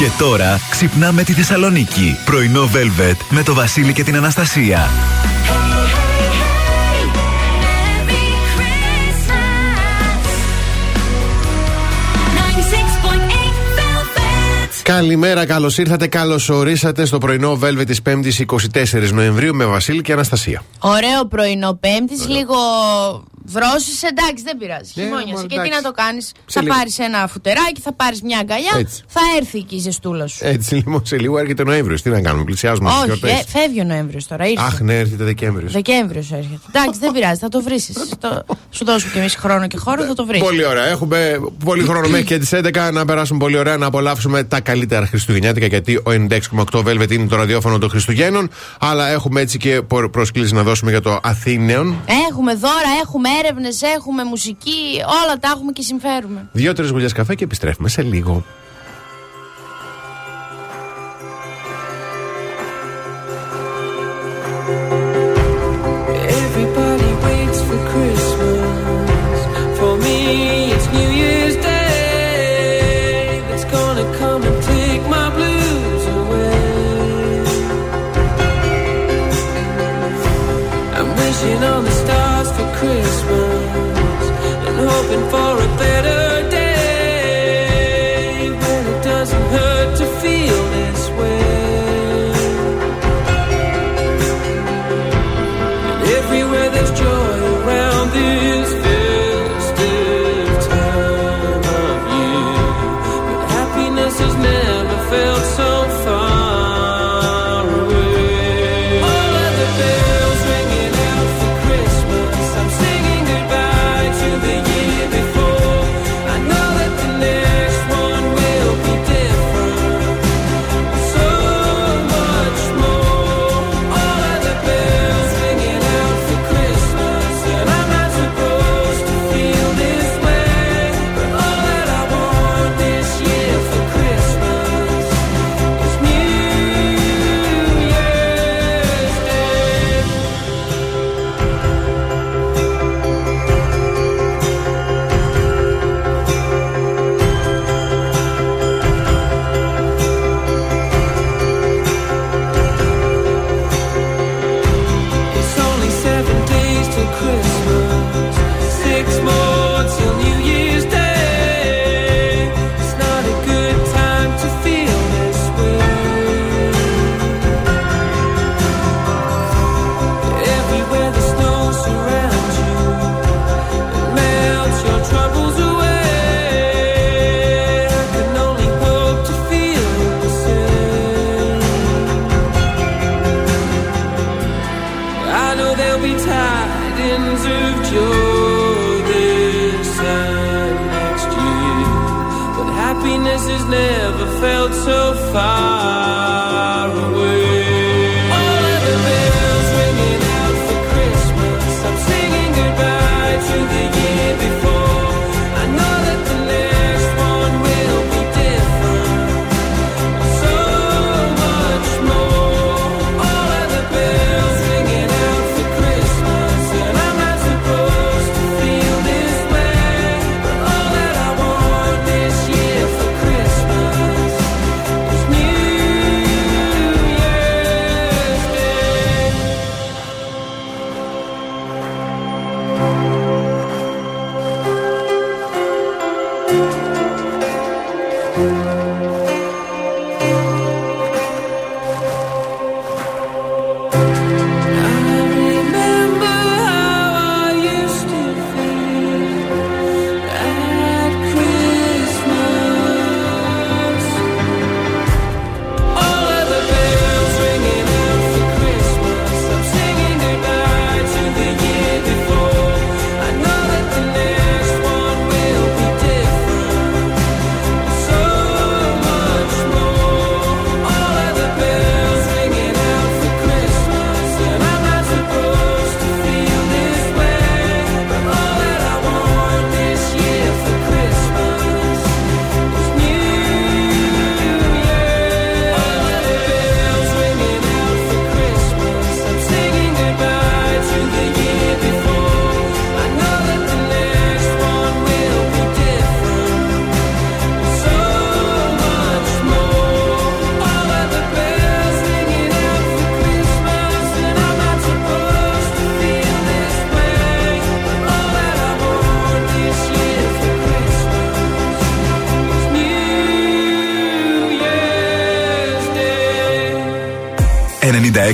Και τώρα ξυπνάμε τη Θεσσαλονίκη. Πρωινό Velvet με το Βασίλη και την Αναστασία. Καλημέρα, καλώς ήρθατε, καλώς ορίσατε στο πρωινό Velvet της 5η 24 Νοεμβρίου με Βασίλη και Αναστασία. Ωραίο πρωινό Πέμπτης, λίγο βρώσεις, εντάξει, δεν πειράζει. Ναι, Χειμώνιασε. Και τι να το κάνεις, θα πάρεις ένα φουτεράκι, θα πάρεις μια αγκαλιά, Έτσι. θα έρθει και η ζεστούλα σου. Έτσι, λοιπόν, σε λίγο έρχεται Νοέμβριος. Τι να κάνουμε, πλησιάζουμε Όχι, ε, φεύγει ο Νοέμβριος τώρα. Ήρθε. Αχ, ναι, έρχεται Δεκέμβριος. Δεκέμβριος έρχεται. Εντάξει, δεν πειράζει, θα το βρει. Σου δώσουμε κι εμείς χρόνο και χώρο, θα το βρεις. Πολύ ωραία. Έχουμε πολύ χρόνο μέχρι και τις 11 να περάσουμε πολύ ωραία, να απολαύσουμε τα καλύτερα Χριστουγεννιάτικα γιατί ο 96,8 Velvet είναι το ραδιόφωνο των Χριστουγέννων. Αλλά έχουμε έτσι και προσκλήσεις να δώσουμε για το Αθήνεων. Έχουμε δώρα, έχουμε έρευνες, έχουμε μουσική, όλα τα έχουμε και συμφέρουμε. Δύο-τρει γουλιές καφέ και επιστρέφουμε σε λίγο.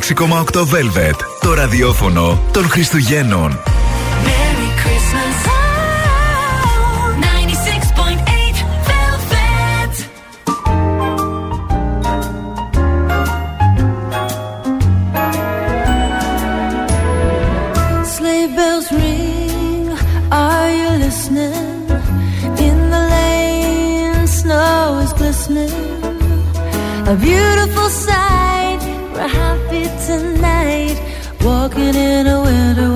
Σηκώμα οκτώ βέλτε το ραδιόφωνο των Χριστουγέννων. Μπέρι κρυστάλλι. in a winter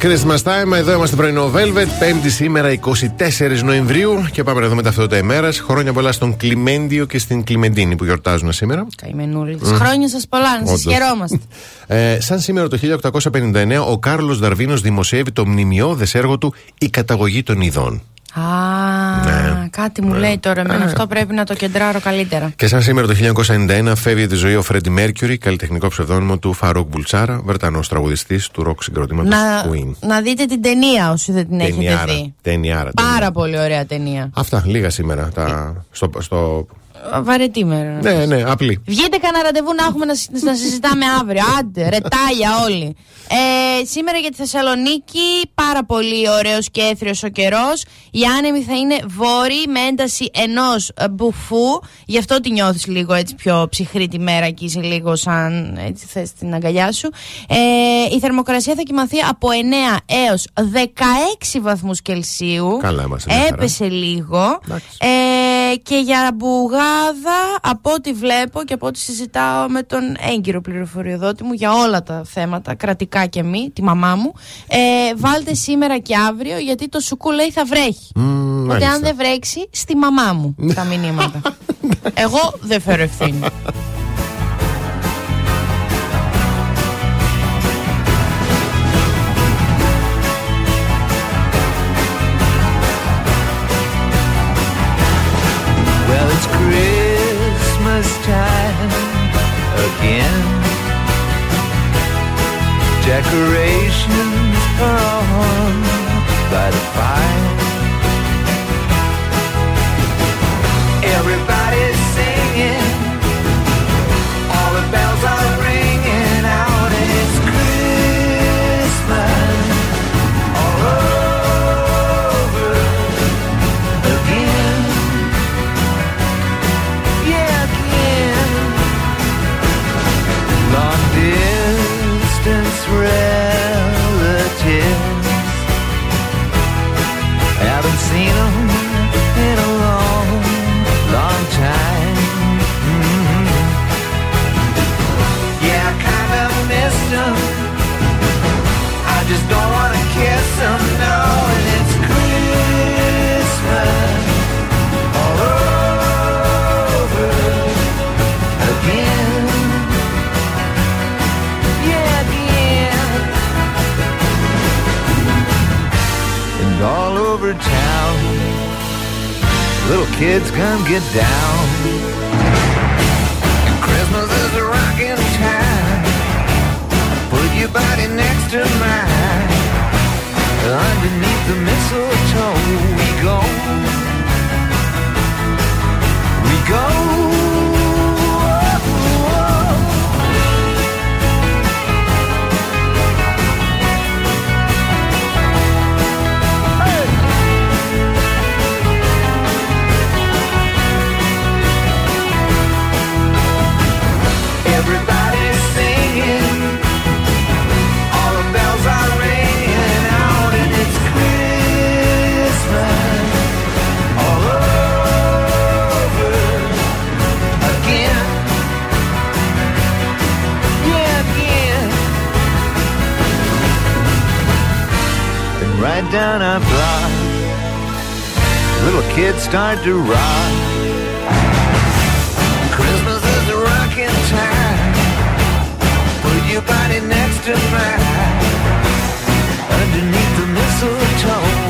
Christmas Time. Εδώ είμαστε πρωινό Velvet. Πέμπτη σήμερα 24 Νοεμβρίου. Και πάμε να δούμε ταυτότητα ημέρας. Χρόνια πολλά στον Κλιμέντιο και στην Κλιμεντίνη που γιορτάζουν σήμερα. Καημενούλη. Mm. Χρόνια σας πολλά, να σας χαιρόμαστε. Ε, σαν σήμερα το 1859 ο Κάρλος Δαρβίνο δημοσιεύει το μνημειώδες έργο του Η καταγωγή των ειδών. Α, ναι. κάτι μου ναι. λέει τώρα. Με αυτό πρέπει να το κεντράρω καλύτερα. Και σαν σήμερα το 1991 φεύγει τη ζωή ο Φρέντι Μέρκιουρι, καλλιτεχνικό ψευδόνυμο του Φαρόκ Μπουλτσάρα, Βρετανός τραγουδιστής του ροκ συγκροτήματος Queen. Να δείτε την ταινία όσοι δεν την έχετε δει. Ταινιάρα. Πάρα πολύ ωραία ταινία. Αυτά, λίγα σήμερα. Τα, στο, στο Βαρετή μέρα. Ναι, ναι, απλή. Βγείτε κανένα ραντεβού να έχουμε να, να συζητάμε αύριο. Άντε, ρετάλια όλοι. Ε, σήμερα για τη Θεσσαλονίκη, πάρα πολύ ωραίος και έθριος ο καιρός. Η άνεμη θα είναι βόρειη με ένταση ενός μπουφού. Γι' αυτό τη νιώθεις λίγο έτσι πιο ψυχρή τη μέρα και είσαι λίγο σαν έτσι θες την αγκαλιά σου. Ε, η θερμοκρασία θα κοιμαθεί από 9 έως 16 βαθμούς Κελσίου. Καλά είμαστε. Έπεσε λίγο. Ε, και για μπουγάδα, από ό,τι βλέπω και από ό,τι συζητάω με τον έγκυρο πληροφοριοδότη μου για όλα τα θέματα, κρατικά και μη, τη μαμά μου, ε, βάλτε σήμερα και αύριο γιατί το σουκού λέει θα βρέχει. Mm, Οπότε αν δεν βρέξει, στη μαμά μου τα μηνύματα. Εγώ δεν φέρω ευθύνη. inspiration. Little kids come get down. And Christmas is a rocking time. Put your body next to mine. Underneath the mistletoe, we go. We go. Down our block, little kids start to rock. Christmas is a rocking time. Put your body next to mine. Underneath the mistletoe,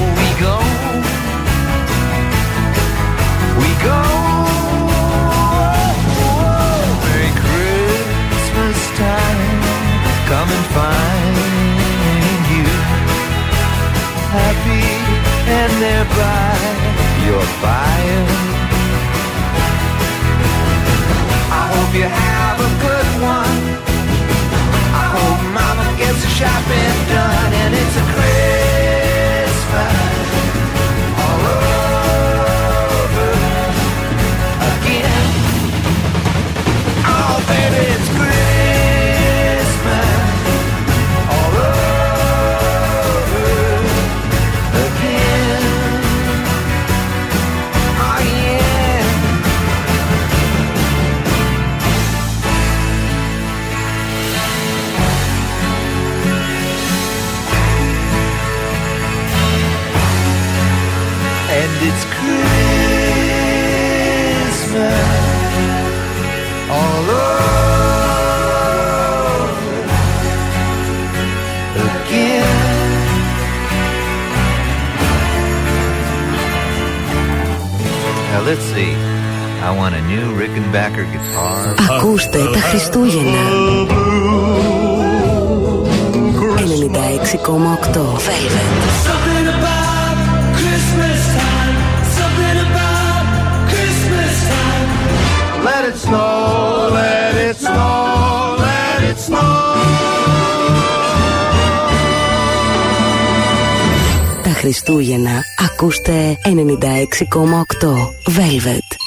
happy and there by your fire. I hope you have a good one. I hope Mama gets the shopping done and it's a Christmas all over again. Oh, baby, it's Christmas let's see. I want a new Rickenbacker guitar. Ακούστε τα Χριστούγεννα. 96,8 Velvet. Let it snow, let it snow, let it snow. Χριστούγεννα ακούστε 96,8 Velvet.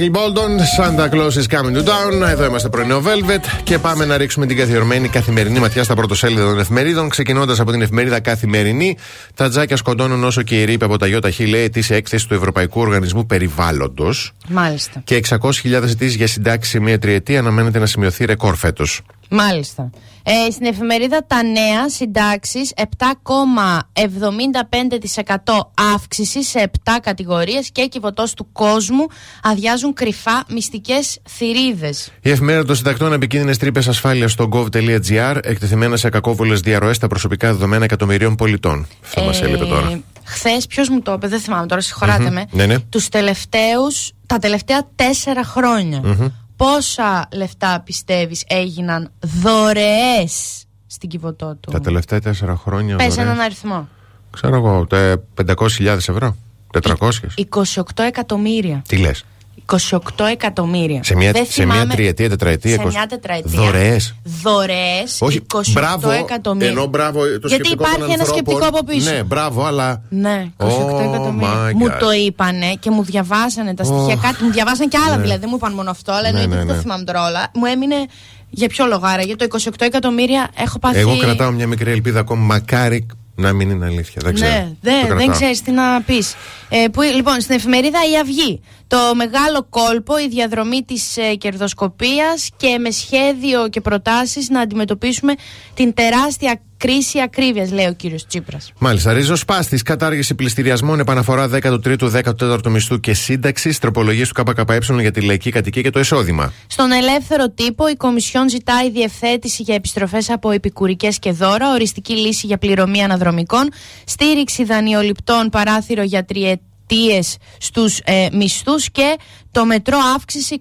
Michael Bolton, Santa Claus is coming to town. Εδώ είμαστε πρωινό Velvet και πάμε να ρίξουμε την καθιερωμένη καθημερινή ματιά στα πρωτοσέλιδα των εφημερίδων. Ξεκινώντας από την εφημερίδα Καθημερινή, τα τζάκια σκοντώνουν όσο και η ρήπη από τα ΙΧ λέει ετήσια έκθεση του Ευρωπαϊκού Οργανισμού Περιβάλλοντος. Μάλιστα. Και 600.000 αιτήσεις για συντάξει σε μία τριετία αναμένεται να σημειωθεί ρεκόρ φέτος. Μάλιστα. Ε, στην εφημερίδα Τα Νέα συντάξεις 7,75% αύξηση σε 7 κατηγορίες και κυβωτός του κόσμου αδειάζουν κρυφά μυστικές θηρίδες. Η εφημερίδα των συντακτών επικίνδυνες τρύπες ασφάλειας στο gov.gr εκτεθειμένα σε κακόβουλες διαρροές στα προσωπικά δεδομένα εκατομμυρίων πολιτών. Θα μας έλειπε τώρα. Χθες, ποιος μου το είπε, δεν θυμάμαι τώρα, συγχωράτε με. Ναι, ναι. Τους τελευταίους, τα τελευταία τέσσερα χρόνια. Πόσα λεφτά πιστεύεις έγιναν δωρεές στην κυβωτό του; Τα τελευταία τέσσερα χρόνια. Πες δωρεές. έναν αριθμό. Ξέρω εγώ, τε- 500.000 ευρώ. 400. 28 εκατομμύρια. Τι λες; 28 εκατομμύρια. Σε μια, Δεν σε μια θυμάμαι- τριετία, τετραετία. Σε 20. μια τετραετία. Δωρεές. Δωρεές, Όχι, 28 μπράβο. εκατομμύρια. Ενώ μπράβο το Γιατί σκεπτικό των υπάρχει ένα ανθρώπων. σκεπτικό από πίσω. Ναι, μπράβο, αλλά. Ναι, 28 Oh εκατομμύρια. my Μου God. το είπανε και μου διαβάσανε τα στοιχεία. Oh. Κάτι μου διαβάσανε και άλλα δηλαδή. Δεν μου είπαν μόνο αυτό, αλλά Ναι, εννοείται ναι, δεν ναι. το θυμάμαι τώρα όλα. Μου έμεινε για ποιο λόγο άρα, για το 28 εκατομμύρια έχω πάθει. Εγώ κρατάω μια μικρή ελπίδα ακόμα. Μακάρι να μην είναι αλήθεια. Δεν ξέρω. Ναι, Το δεν, κρατάω. δεν ξέρεις τι να πεις. Ε, που, λοιπόν, στην εφημερίδα Η Αυγή. Το μεγάλο κόλπο, η διαδρομή της ε, κερδοσκοπίας και με σχέδιο και προτάσεις να αντιμετωπίσουμε την τεράστια κρίση ακρίβειας, λέει ο κύριος Τσίπρας. Μάλιστα. Ρίζο Πάστη, κατάργηση πληστηριασμών, επαναφορά 13ου, 14ου μισθού και σύνταξης, τροπολογίες του ΚΚΕ για τη λαϊκή κατοικία και το εισόδημα. Στον ελεύθερο τύπο, η Κομισιόν ζητάει διευθέτηση για επιστροφές από επικουρικές και δώρα, οριστική λύση για πληρωμή αναδρομικών, στήριξη δανειοληπτών, παράθυρο για τριετίες στους ε, μισθούς και το μετρό αύξηση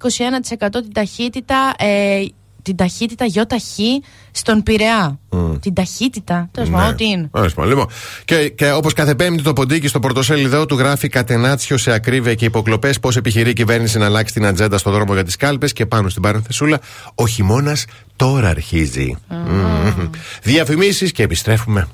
21% την ταχύτητα. Ε, την ταχύτητα ΙΧ στον Πειραιά. Την ταχύτητα. Τέλος πάντων, ό,τι είναι. Τέλος πάντων. Λοιπόν, και, και όπως κάθε Πέμπτη το ποντίκι στο πορτοσέλιδό του γράφει κατενάτσιο σε ακρίβεια και υποκλοπές πώς επιχειρεί η κυβέρνηση να αλλάξει την ατζέντα στον δρόμο για τις κάλπες και πάνω στην παρενθεσούλα ο χειμώνας τώρα αρχίζει. Μμμ. Διαφημίσεις και επιστρέφουμε.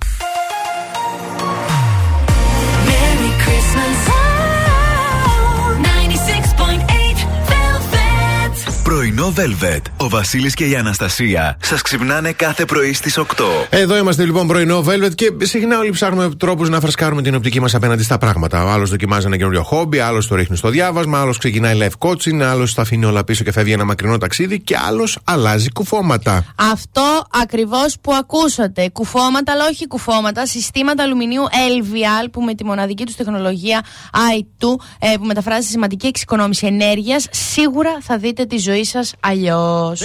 Πρωινό Velvet. Ο Βασίλης και η Αναστασία σας ξυπνάνε κάθε πρωί στις 8. Εδώ είμαστε λοιπόν πρωινό Velvet και συχνά όλοι ψάχνουμε τρόπους να φρεσκάρουμε την οπτική μας απέναντι στα πράγματα. Ο άλλος δοκιμάζει ένα καινούριο χόμπι, άλλος το ρίχνει στο διάβασμα, άλλος ξεκινάει live coaching, άλλος τα αφήνει όλα πίσω και φεύγει ένα μακρινό ταξίδι και άλλος αλλάζει κουφώματα. Αυτό ακριβώς που ακούσατε. Κουφώματα, αλλά όχι κουφώματα. Συστήματα αλουμινίου LVL που με τη μοναδική τους τεχνολογία i2 ε, που μεταφράζει σημαντική εξοικονόμηση ενέργειας, σίγουρα θα δείτε τη ζωή σας αλλιώ.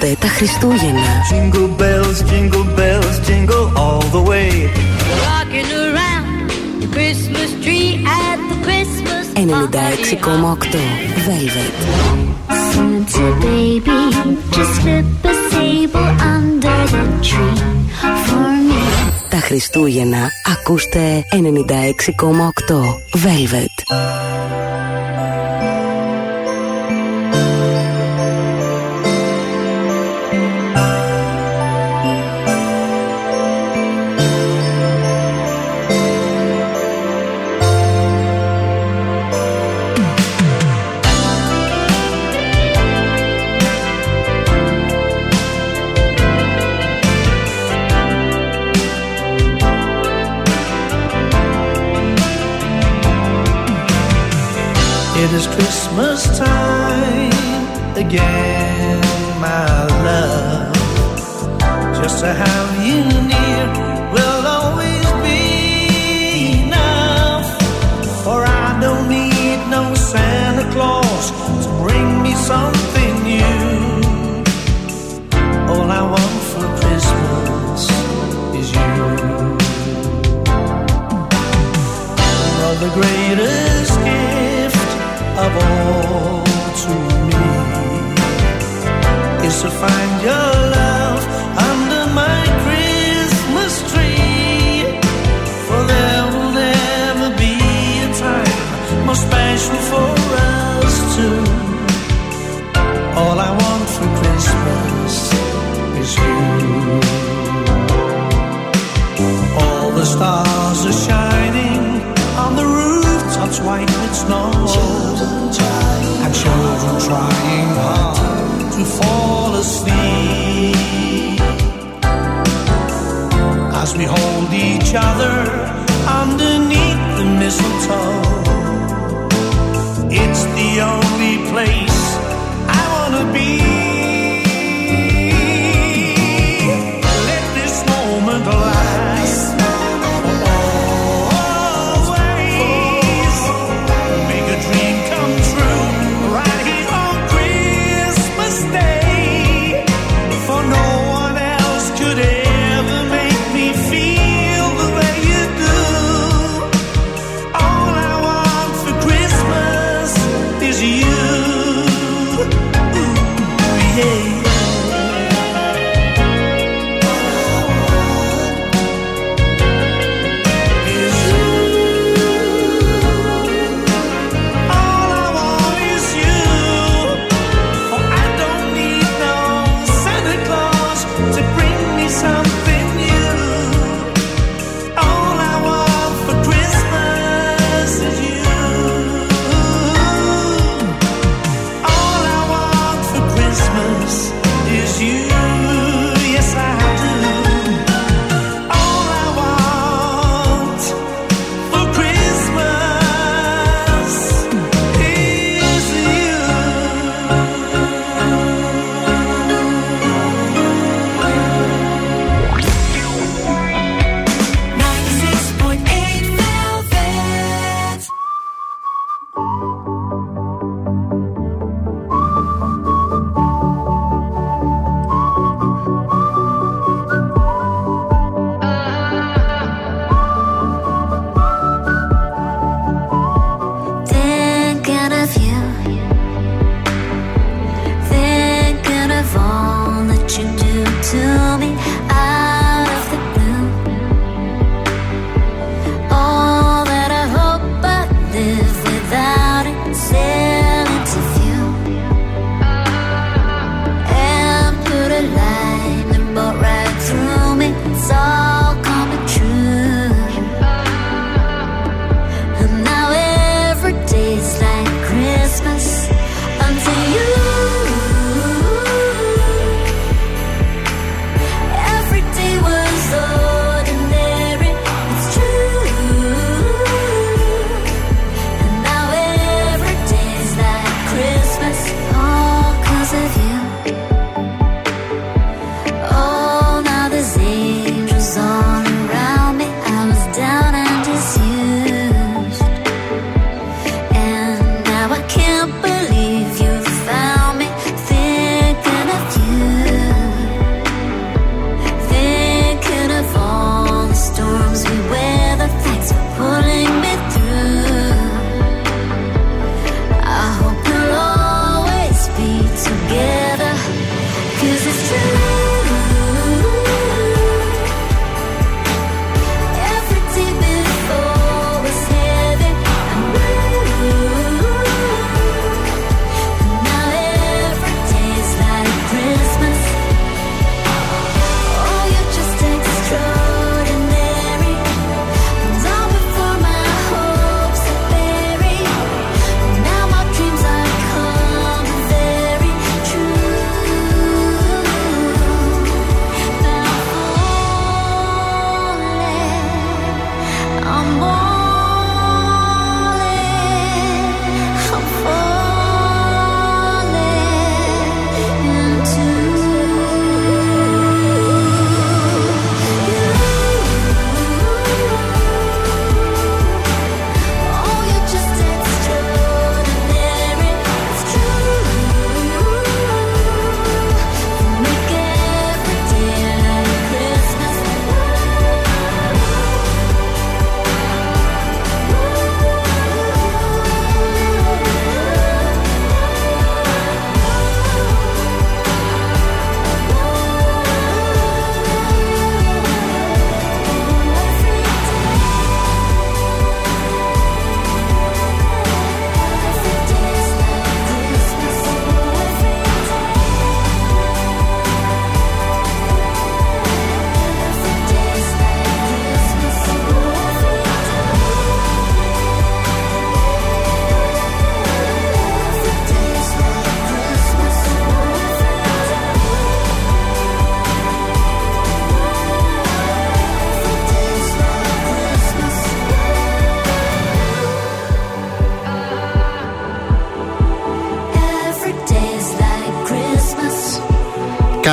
Ακούστε τα Χριστούγεννα. Jingle bells, jingle bells, jingle all the way. Rocking around the Christmas tree at the Christmas 96,8 Velvet. Santa baby, just slip a sable under the tree for me. Τα Χριστούγεννα ακούστε 96,8 Velvet. Is Christmas time again, my love. Just to have you near will always be enough. For I don't need no Santa Claus to bring me something new. All I want for Christmas is you. Well, the greatest to me is to find your love under my Christmas tree. For there will never be a time more special for us two. All I want for Christmas is you. All the stars are shining rooftops white with snow. And children trying hard to fall asleep. As we hold each other underneath the mistletoe. It's the only place I wanna be.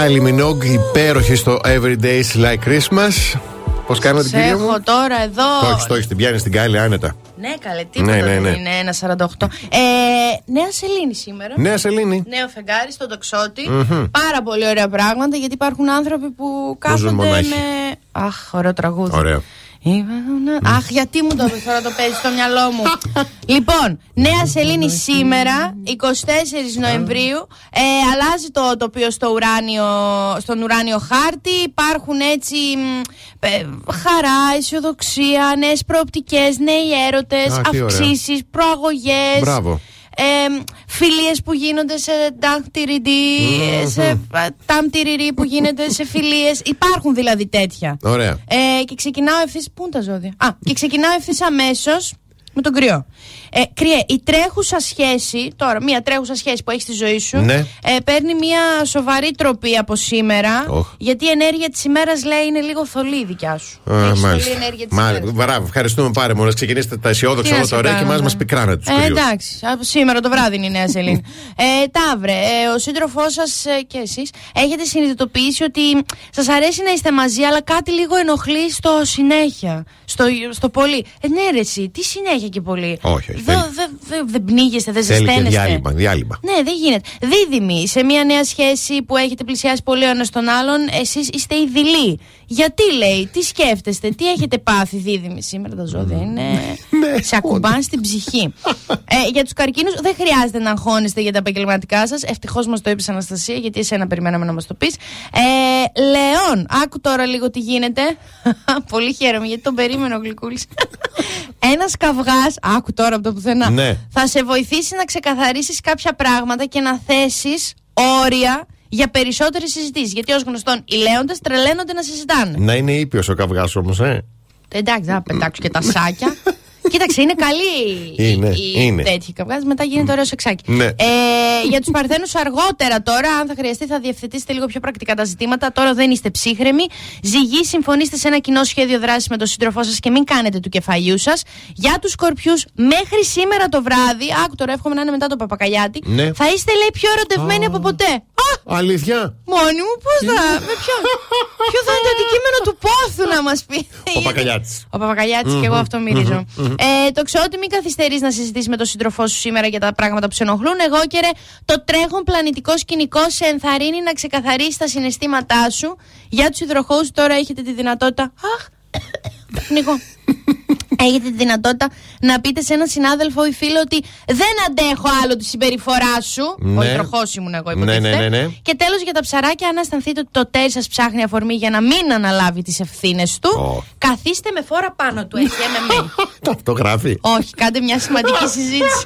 Kylie Minogue, υπέροχη στο Every Days Like Christmas. Πώς κάνουμε την Σε κυρία μου; έχω τώρα εδώ. Το έχεις, το έχεις, την πιάνεις την Kylie άνετα. Ναι, καλέ, τίποτα Ναι, ναι, δεν ναι. είναι ένα 48. Ε, νέα Σελήνη σήμερα. Νέα Σελήνη. Νέο φεγγάρι στον τοξότη. Πάρα πολύ ωραία πράγματα γιατί υπάρχουν άνθρωποι που κάθονται μονάχοι. με. Αχ, ωραίο τραγούδι. Ωραίο. Ήμουν- Αχ, γιατί μου το έπαιξε τώρα το παίζει στο μυαλό μου. λοιπόν, Νέα Σελήνη σήμερα, 24 Νοεμβρίου. Ε, αλλάζει το τοπίο στο ουράνιο, στον ουράνιο χάρτη. Υπάρχουν έτσι μ, ε, χαρά, αισιοδοξία, νέες προοπτικές, νέοι έρωτες, Α, τι ωραία. αυξήσεις, προαγωγές. Μπράβο. Ε, φιλίες που γίνονται σε τάμπτυριντή, σε τάμπτυριρί που γίνεται σε φιλίες. Υπάρχουν δηλαδή τέτοια. Ωραία. Ε, και ξεκινάω ευθύς. Πού είναι τα ζώδια; Α, και ξεκινάω ευθύς αμέσως με τον κρυό. Ε, κρυέ, η τρέχουσα σχέση, τώρα, μία τρέχουσα σχέση που έχεις στη ζωή σου, Ναι. ε, παίρνει μία σοβαρή τροπή από σήμερα. Οχ. Γιατί η ενέργεια της ημέρας λέει είναι λίγο θολή η δικιά σου. Α, Έχεις μάλιστα. θολή ενέργεια της Μάλιστα. Μπράβο, ευχαριστούμε πάρα πολύ. Ξεκινήστε τα αισιόδοξα Τι όλα να σε τα ωραία και κάνω, εμά ναι. μας πικράνε τους Ε, κρυούς. εντάξει, από σήμερα το βράδυ είναι η Νέα Σελήνη. ε, Ταύρε, ε, ο σύντροφός σας ε, και εσείς έχετε συνειδητοποιήσει ότι σας αρέσει να είστε μαζί, αλλά κάτι λίγο ενοχλεί στο συνέχεια. Στο, στο πολύ. Ε, ναι, ρε, εσύ, τι συνέχεια και πολύ. Όχι, όχι, Δεν θέλει. δε, δε, δεν πνίγεστε, δεν Θέλει και ζεσταίνεστε. διάλειμμα. διάλειμμα. Ναι, δεν γίνεται. Δίδυμοι, σε μια νέα σχέση που έχετε πλησιάσει πολύ ο ένας τον άλλον, εσείς είστε ειδηλοί. Γιατί λέει, τι σκέφτεστε, τι έχετε πάθει δίδυμοι σήμερα τα ζώδια. Είναι. Ναι, σε ακουμπάν στην ψυχή. ε, για τους καρκίνους δεν χρειάζεται να αγχώνεστε για τα επαγγελματικά σας. Ευτυχώς μας το είπες Αναστασία, γιατί εσένα περιμέναμε να μας το πεις. Ε, Λεόν, άκου τώρα λίγο τι γίνεται. πολύ χαίρομαι γιατί τον περίμενε ο Γλυκούλης. Ένας καυγάς, άκου τώρα από το πουθενά. Ναι. Θα σε βοηθήσει να ξεκαθαρίσεις κάποια πράγματα και να θέσεις όρια για περισσότερες συζητήσεις. Γιατί ως γνωστόν οι λέοντες τρελαίνονται να συζητάνε. Να είναι ήπιος ο καυγάς όμως, ε. Εντάξει, θα πετάξω και τα σάκια. Κοίταξε, είναι καλή Είναι, η, η είναι. τέτοια καυγάς, μετά γίνεται ωραίος σεξάκι. Ναι. Ε, για τους Παρθένους αργότερα τώρα, αν θα χρειαστεί, θα διευθετήσετε λίγο πιο πρακτικά τα ζητήματα. Τώρα δεν είστε ψύχρεμοι. Ζυγή, συμφωνήστε σε ένα κοινό σχέδιο δράσης με τον σύντροφό σας και μην κάνετε του κεφαλιού σας. Για τους Σκορπιούς, μέχρι σήμερα το βράδυ, άκου τώρα, εύχομαι να είναι μετά το Παπακαλιάτη, Ναι. θα είστε λέει πιο ερωτευμένοι από ποτέ. Α, Αλήθεια; Μόνοι μου, πώς θα. με ποιο, ποιο θα είναι το αντικείμενο του πόθου να μας πει; Ο Παπακαλιάτης. Ο Παπακαλιάτης και εγώ αυτό μυρίζω. Ε, το ξέρω ότι μην καθυστερείς να συζητήσεις με τον σύντροφό σου σήμερα για τα πράγματα που σε ενοχλούν. Εγώ και ρε, το τρέχον πλανητικό σκηνικό σε ενθαρρύνει να ξεκαθαρίσει τα συναισθήματά σου. Για τους υδροχώου τώρα έχετε τη δυνατότητα. Αχ, πνιγώ. Έχετε τη δυνατότητα να πείτε σε έναν συνάδελφο ή φίλο ότι δεν αντέχω άλλο τη συμπεριφορά σου. Ο Ναι. υδροχό ήμουν εγώ, Ναι, υποτίθεται. ναι, ναι, ναι. Και τέλος για τα ψαράκια, αν αισθανθείτε ότι το τέρι σας ψάχνει αφορμή για να μην αναλάβει τις ευθύνες του, Ω. καθίστε με φόρα πάνω του, έτσι, MMA. Αυτό γράφει. Όχι, κάντε μια σημαντική συζήτηση.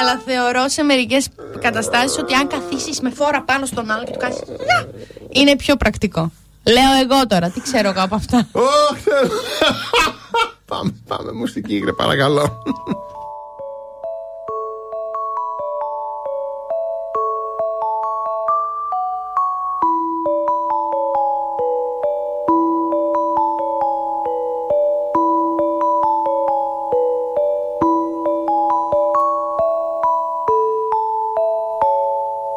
Αλλά θεωρώ σε μερικές καταστάσεις ότι αν καθίσεις με φόρα πάνω στον άλλο και του κάνεις. είναι πιο πρακτικό. Λέω εγώ τώρα, τι ξέρω εγώ από αυτά. Όχι. Πάμε, πάμε μουσική, γκρε, παρακαλώ.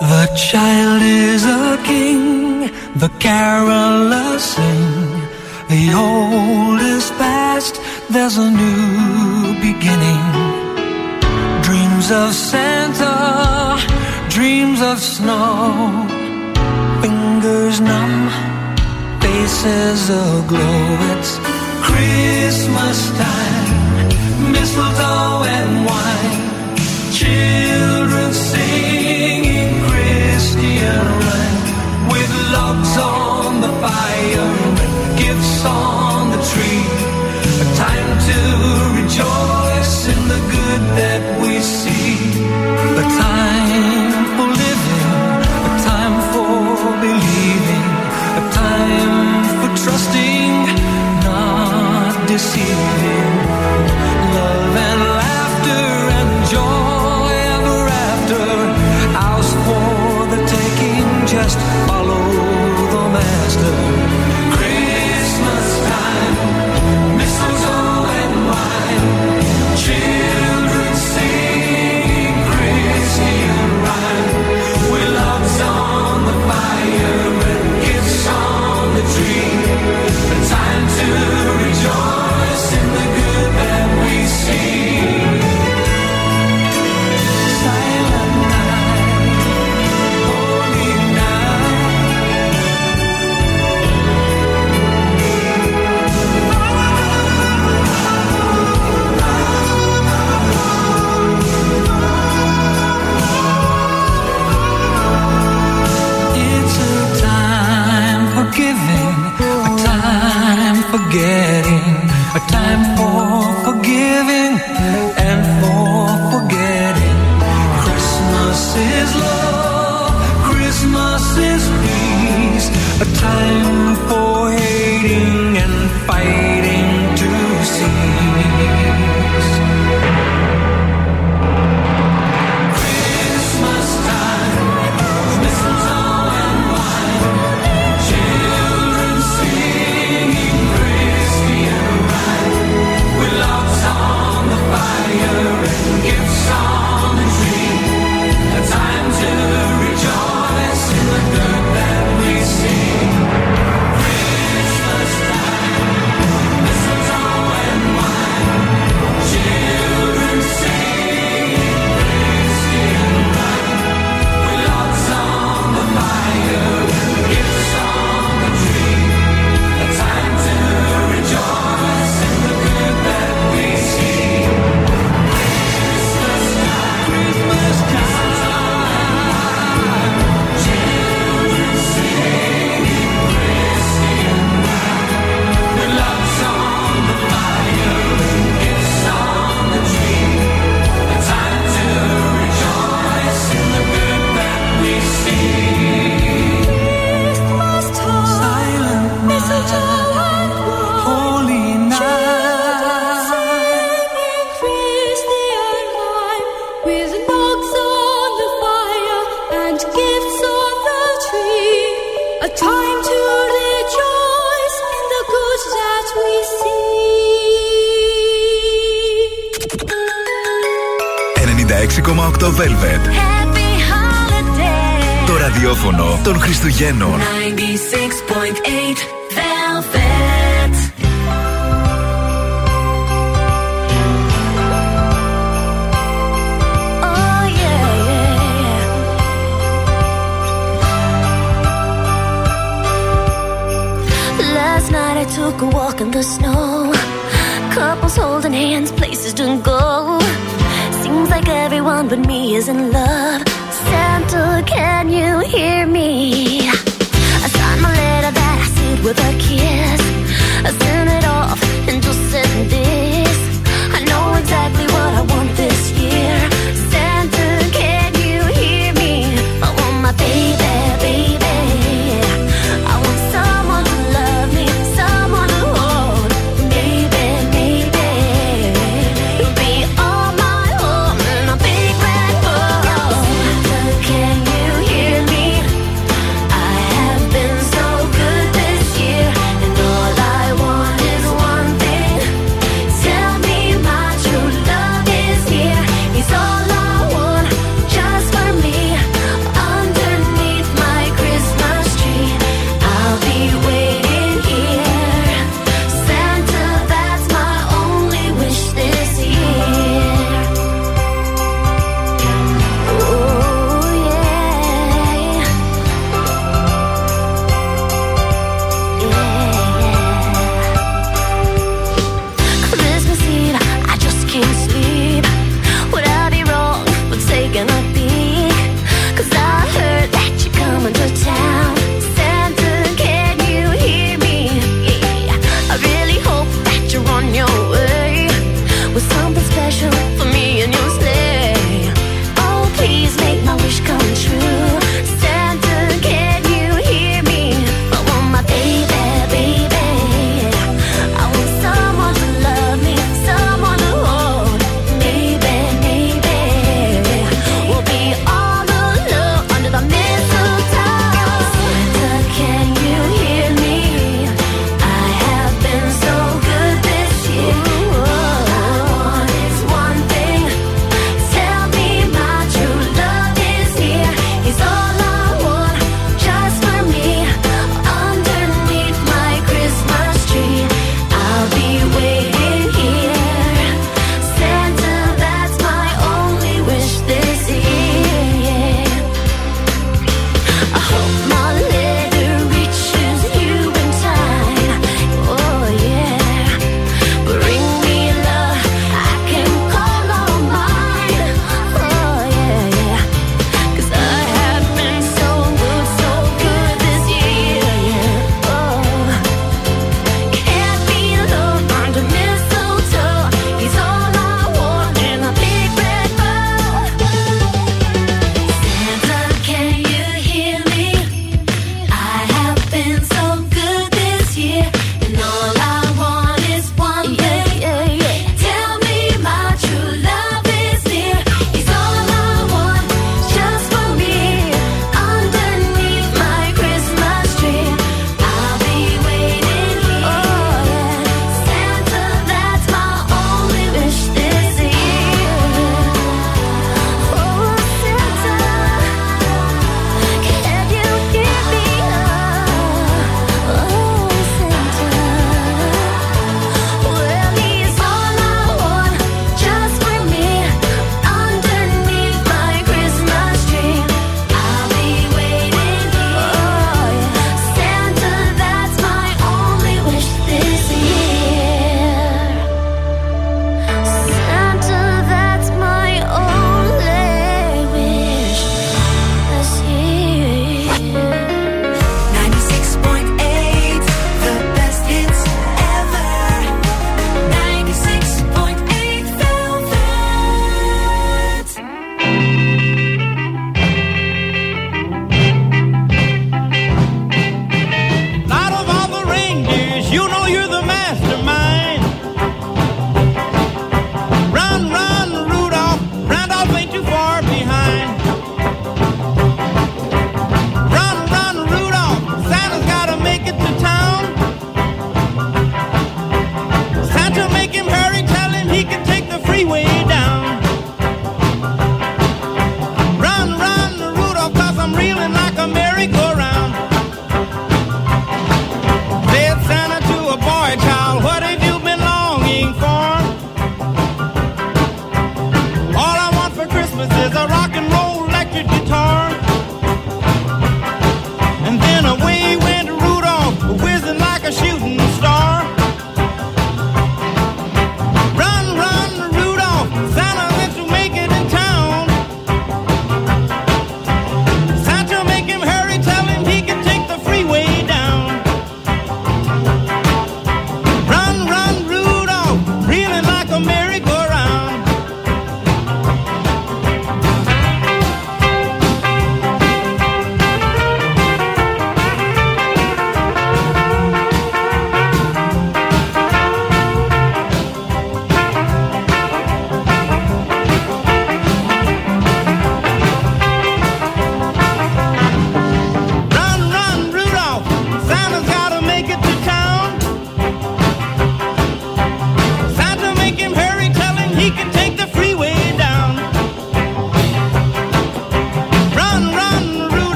The child is a king, the carolers sing. The old is past, there's a new beginning. Dreams of Santa, dreams of snow. Fingers numb, faces aglow. It's Christmas time, mistletoe and wine. Children singing Christian rhyme with logs on the fire, that we see. A time for living, a time for believing, a time for trusting, not deceiving. forgetting, a time for forgiving and for forgetting. Christmas is love, Christmas is peace, a time. lleno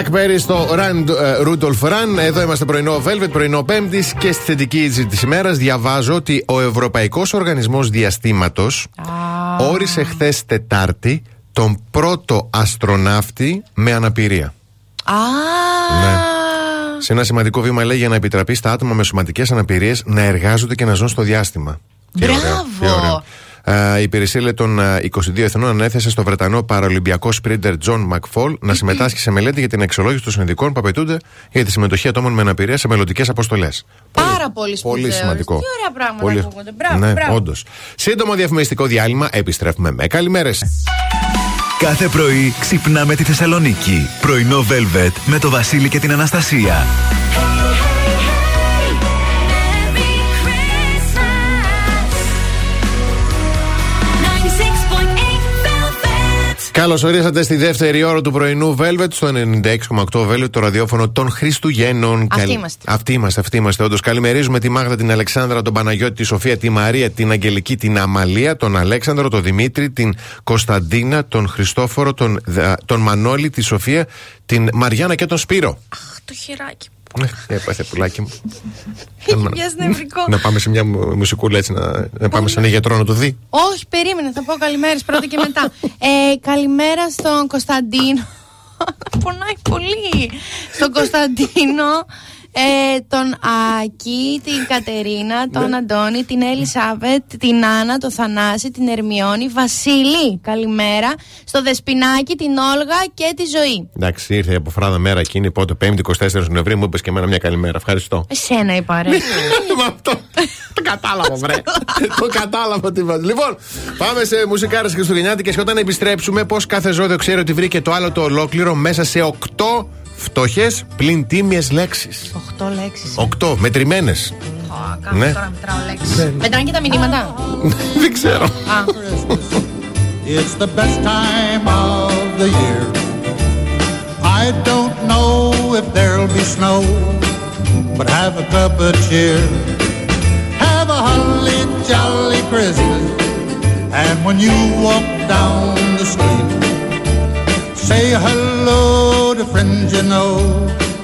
Chuck Berry στο Run ε, Rudolph Run. Εδώ είμαστε πρωινό Velvet, πρωινό Πέμπτης και στη θετική είδηση της ημέρας διαβάζω ότι ο Ευρωπαϊκός Οργανισμός Διαστήματος όρισε χθες Τετάρτη τον πρώτο αστροναύτη με αναπηρία. Α, Ναι. Σε ένα σημαντικό βήμα λέει για να επιτραπεί στα άτομα με σωματικές αναπηρίες να εργάζονται και να ζουν στο διάστημα. Τι ωραίο, τι Μπράβο. ωραίο. Ε, η υπηρεσία λέει, των ε, 22 εθνών ανέθεσε στο Βρετανό παραολυμπιακό σπρίντερ Τζον Μακφόλ να συμμετάσχει σε μελέτη για την αξιολόγηση των συνθηκών που απαιτούνται για τη συμμετοχή ατόμων με αναπηρία σε μελλοντικές αποστολές. Πάρα πολύ σπουδαίος. Πολύ σημαντικό. Τι ωραία πράγματα Πολύ- ακούγονται. Μπράβο, ναι, μπράβο. όντως. Σύντομο διαφημιστικό διάλειμμα. Επιστρέφουμε με καλημέρες. Κάθε πρωί ξυπνάμε τη Θεσσαλονίκη. Πρωινό Velvet με το Βασίλη και την Αναστασία. Καλώς ορίσατε στη δεύτερη ώρα του πρωινού Velvet στο 96,8 Velvet, το ραδιόφωνο των Χριστουγέννων. Αυτοί Καλη- είμαστε. Αυτοί είμαστε, αυτοί είμαστε. Όντως, καλημερίζουμε τη Μάγδα, την Αλεξάνδρα, τον Παναγιώτη, τη Σοφία, τη Μαρία, την Αγγελική, την Αμαλία, τον Αλέξανδρο, τον Δημήτρη, την Κωνσταντίνα, τον Χριστόφορο, τον, Δα- τον Μανώλη, τη Σοφία, την Μαριάννα και τον Σπύρο. Αχ, το χεράκι. Ε, Έπαθε πουλάκι μου. Έχει πιάσει νευρικό. να πάμε σε μια μου- μουσικούλα έτσι, να, να πάμε σε ένα γιατρό να το δει. Όχι, περίμενε, θα πω καλημέρες πρώτα και μετά. ε, καλημέρα στον Κωνσταντίνο. Πονάει πολύ. Στον Κωνσταντίνο, ε, τον Άκη, την Κατερίνα, τον Αντώνη, την Ελισάβετ, την Άννα, τον Θανάση, την Ερμιόνη, Βασίλη, καλημέρα. Στο Δεσπινάκι, την Όλγα και τη Ζωή. Εντάξει, ήρθε από φράδα μέρα εκείνη, πότε 5η 24 Νοεμβρίου, μου είπες και εμένα μια καλημέρα. Ευχαριστώ. Εσένα είπα, ρε. Μα αυτό. Το κατάλαβα, βρε. Το κατάλαβα τι βάζεις. Λοιπόν, πάμε σε μουσικάρες Χριστουγεννιάτικε και όταν επιστρέψουμε, πώς κάθε ζώδιο ξέρει ότι βρήκε το άλλο το ολόκληρο μέσα σε 8 φτωχέ πλην τίμιε λέξει. Οχτώ λέξει. 8 μετρημένε. Κάτω Ναι. τώρα μετράω λέξει. Μετράνε και τα μηνύματα. Δεν ξέρω. Α. It's the best time of the year. I don't know if there'll be snow, but have a cup of cheer. Have a holly jolly Christmas, and when you walk down the street, say hello to friends you know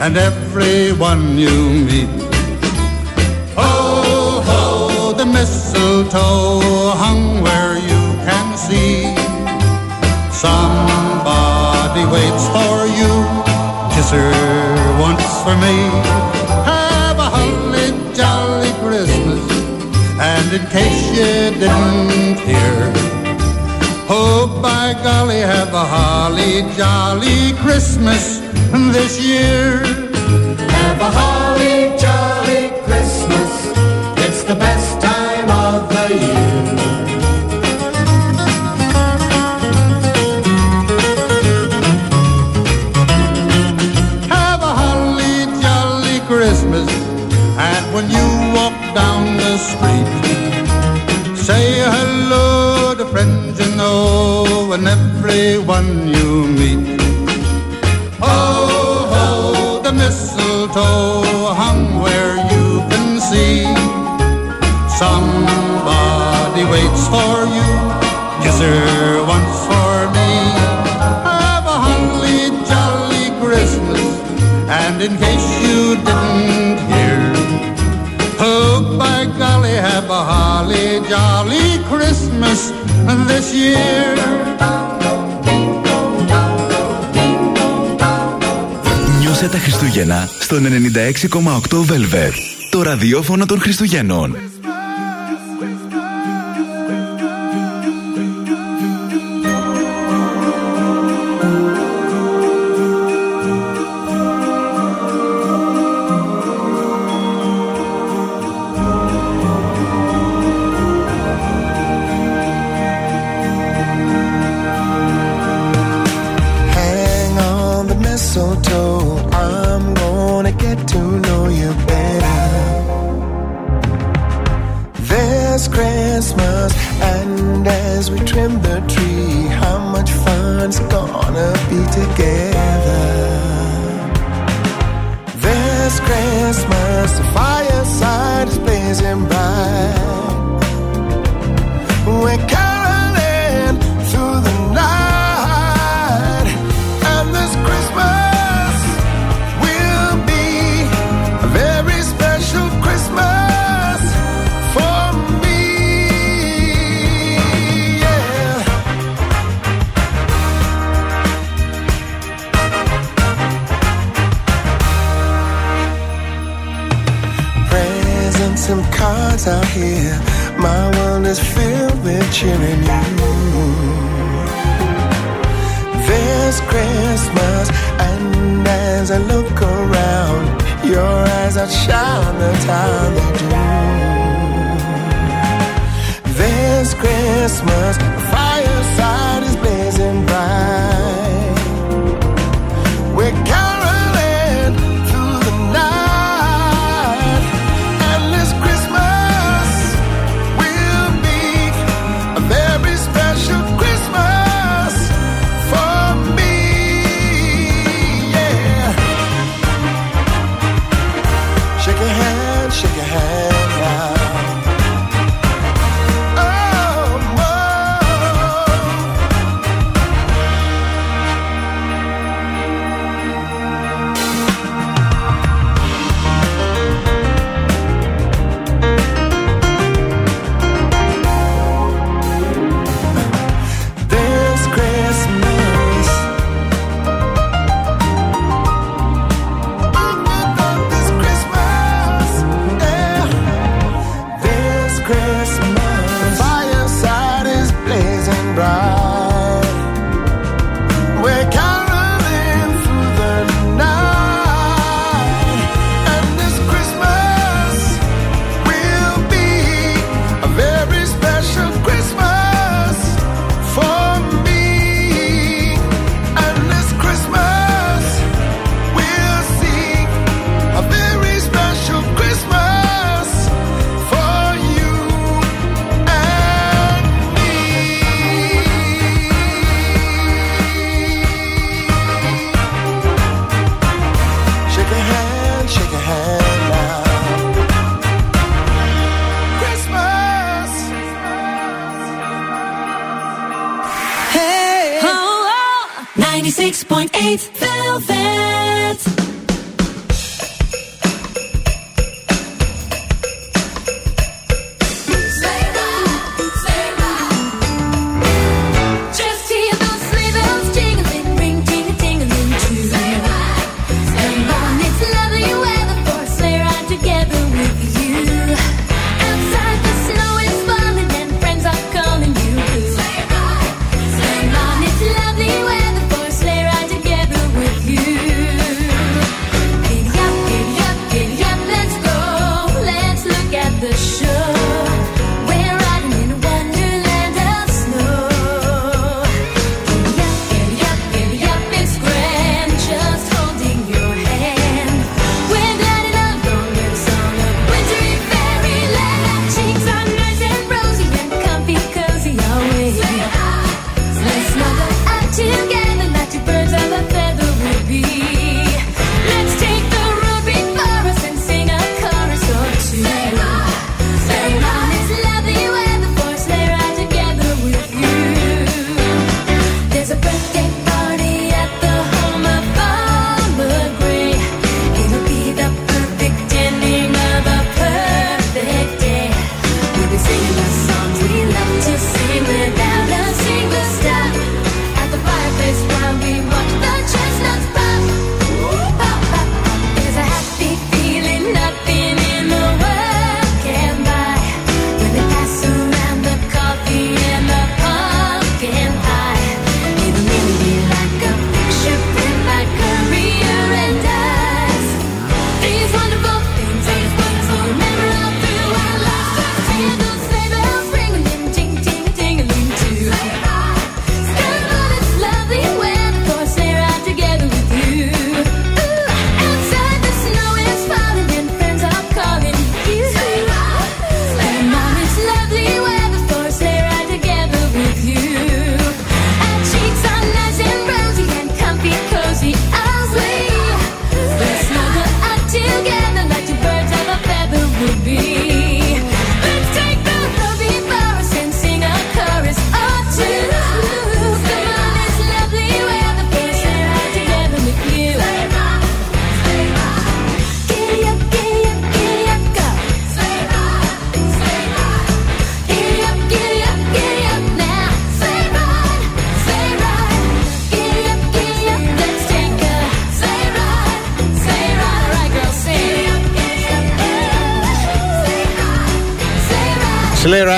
and everyone you meet. Oh, ho, the mistletoe hung where you can see. Somebody waits for you. Kiss her once for me. Have a holly jolly Christmas. And in case you didn't hear, oh, by golly, have a holly jolly Christmas this year. Have a holly jolly Christmas. It's the best time of the year. Have a holly jolly Christmas. And when you walk down the street, say hello to friends know and everyone you meet. Oh, ho, the mistletoe hung where you can see. Somebody waits for you. Kiss her once for me. Have a holly jolly Christmas. And in case you didn't hear, oh, by golly, have a holly jolly Christmas this year. Νιώσε τα Χριστούγεννα στον 96,8 Velvet. Το ραδιόφωνο των Χριστουγέννων.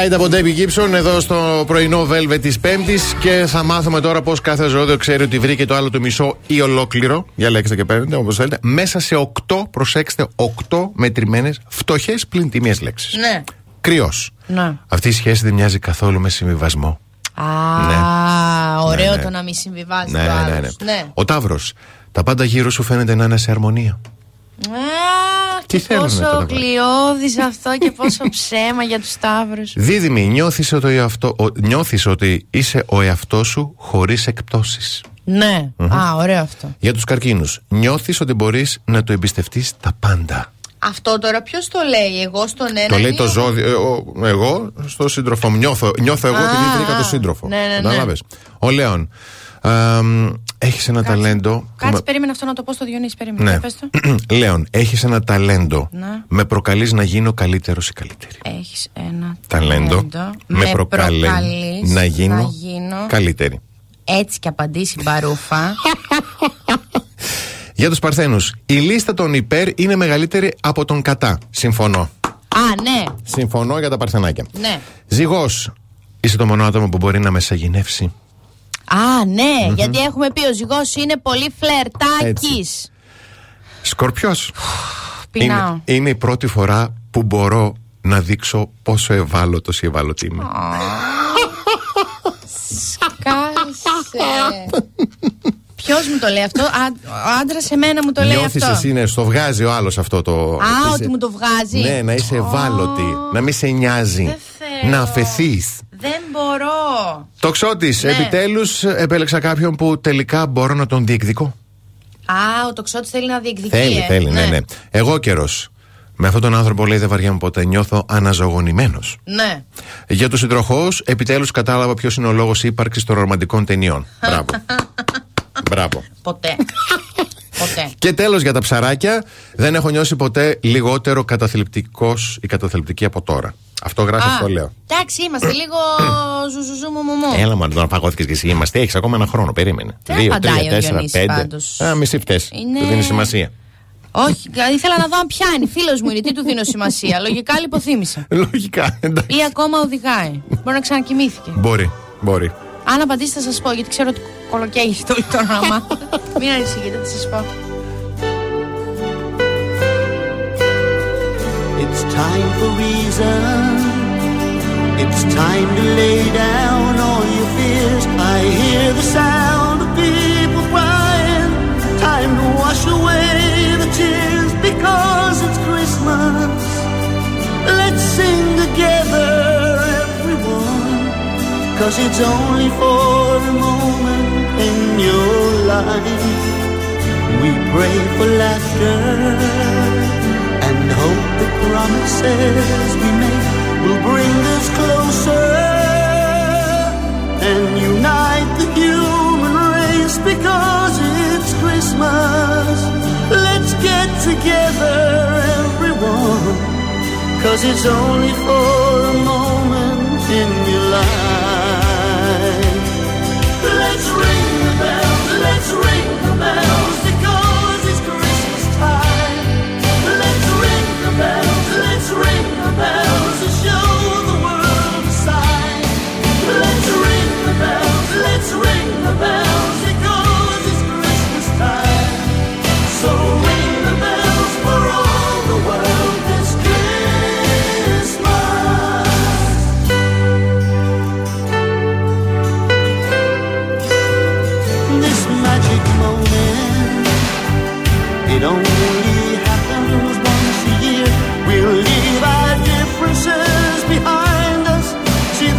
Ride από Debbie Gibson εδώ στο πρωινό Velvet της Πέμπτης και θα μάθουμε τώρα πώς κάθε ζώδιο ξέρει ότι βρήκε το άλλο του μισό ή ολόκληρο. Διαλέξτε και παίρνετε όπως θέλετε. Μέσα σε 8, προσέξτε, 8 μετρημένες φτωχές πλην τιμίες λέξεις. Ναι. Κρυός. Ναι. Αυτή η σχέση δεν μοιάζει καθόλου με συμβιβασμό. Α, Ναι. ωραίο Ναι, ναι. το να μην συμβιβάζεις Ναι, το ναι, άλλος. ναι, ναι. ναι. Ο Ταύρος. Τα πάντα γύρω σου φαίνεται να είναι σε αρμονία. Α, Τι και θέλουνε πόσο τώρα, γλιώδης αυτό και πόσο ψέμα για τους Σταύρους. Δίδυμη, νιώθεις ότι, αυτό, ο, νιώθεις ότι είσαι ο εαυτός σου χωρίς εκπτώσεις; Ναι, α, ωραίο αυτό. Για τους καρκίνους, νιώθεις ότι μπορείς να το εμπιστευτείς τα πάντα; Αυτό τώρα ποιος το λέει, εγώ στον ένα. το λέει ή το ο- ζώδιο. ε, ο- εγώ στο σύντροφο μου. Νιώθω, νιώθω εγώ Α, επειδή βρήκα α, το σύντροφο. ναι, ναι, ναι. Κατάλαβες. Ο Λέων. Έχεις ένα ταλέντο. που Κάτσε, με- περίμενα αυτό να το πω στο Διονύση, περίμενα. Ναι. Για Πες το. Λέων, έχεις ένα ταλέντο. Ναι. Με προκαλείς να γίνω καλύτερος ή καλύτερη; Έχεις ένα Ταλέντο. Με προκαλεί προκαλείς να γίνω, να γίνω καλύτερη. έτσι και απαντήσει μπαρούφα. Για τους Παρθένους, η λίστα των υπέρ είναι μεγαλύτερη από τον κατά. Συμφωνώ. Α, ναι, Συμφωνώ για τα Παρθενάκια. ναι. Ζυγός, είσαι το μόνο άτομο που μπορεί να με σαγηνεύσει. Α, ναι, γιατί έχουμε πει ο ζυγός είναι πολύ φλερτάκης. Σκορπιός. Πεινάω. Είναι, είναι η πρώτη φορά που μπορώ να δείξω πόσο ευάλωτος ή ευάλωτη είμαι. Κάσε. Ποιος μου το λέει αυτό, Α, ο άντρας σε μένα μου το λέει Νιώθεις αυτό. εσύ, ναι, στο βγάζει ο άλλος αυτό το. Α, Είσαι- ότι μου το βγάζει. Ναι, να είσαι ευάλωτη. Να μην σε νοιάζει. Δεν θέλω. Να αφαιθείς. Δεν μπορώ. Τοξότη, Ναι. επιτέλους επέλεξα κάποιον που τελικά μπορώ να τον διεκδικώ. Α, ο τοξότη θέλει να διεκδικεί. Θέλει, ε. θέλει, ναι, ναι. Εγώ καιρός. Με αυτόν τον άνθρωπο λέει δεν βαριέμαι ποτέ. Νιώθω αναζωογονημένος. Ναι. Για τους συντροχούς, επιτέλους κατάλαβα ποιος είναι ο λόγος ύπαρξης των ρομαντικών ταινιών. Μπράβο. Μπράβο. Ποτέ. Ποτέ. Και τέλος για τα ψαράκια, δεν έχω νιώσει ποτέ λιγότερο καταθλιπτικός ή καταθλιπτική από τώρα. Αυτό γράφεις, Α, αυτό λέω. Εντάξει, είμαστε λίγο ζουζουζού μου μου μου. Έλα, μα τώρα παγώθηκε και εσύ. Είμαστε, έχεις ακόμα ένα χρόνο. Περίμενε. Δεν Δύο, απαντάει τρία, ο τέσσερα, Διονύσης πέντε. πάντως. Α, μισή φταίει. Είναι- Του δίνει σημασία. Όχι, ήθελα να δω αν πιάνει. Φίλος μου είναι, τι του δίνω σημασία. Λογικά λιποθύμησα. Λογικά, εντάξει. Ή ακόμα οδηγάει. Μπορεί να ξανακοιμήθηκε. Μπορεί, μπορεί. Αν απαντήσετε, θα σας πω, γιατί ξέρω ότι κολοκαίγεται όλη το όνομα. Μην ανησυχείτε, θα σας πω. It's time for reason. It's time to lay down all your fears. I hear the sound of people crying. Time to wash away the tears because it's Christmas. Let's sing together, everyone. Cause it's only for a moment in your life. We pray for laughter and hope promises we make will bring us closer and unite the human race because it's Christmas. Let's get together, everyone, cause it's only for a moment in your life.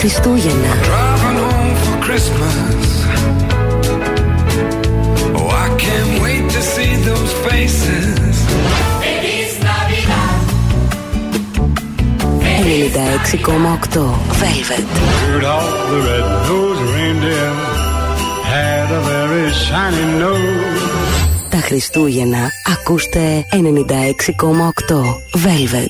Χριστούγεννα. Ελληνικά 6,8 Velvet. Τα Χριστούγεννα ακούστε 96,8 Velvet.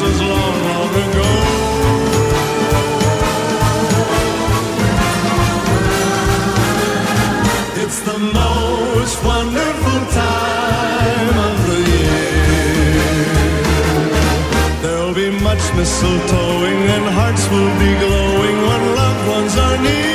this long, long ago. It's the most wonderful time of the year. There'll be much mistletoeing and hearts will be glowing when loved ones are near.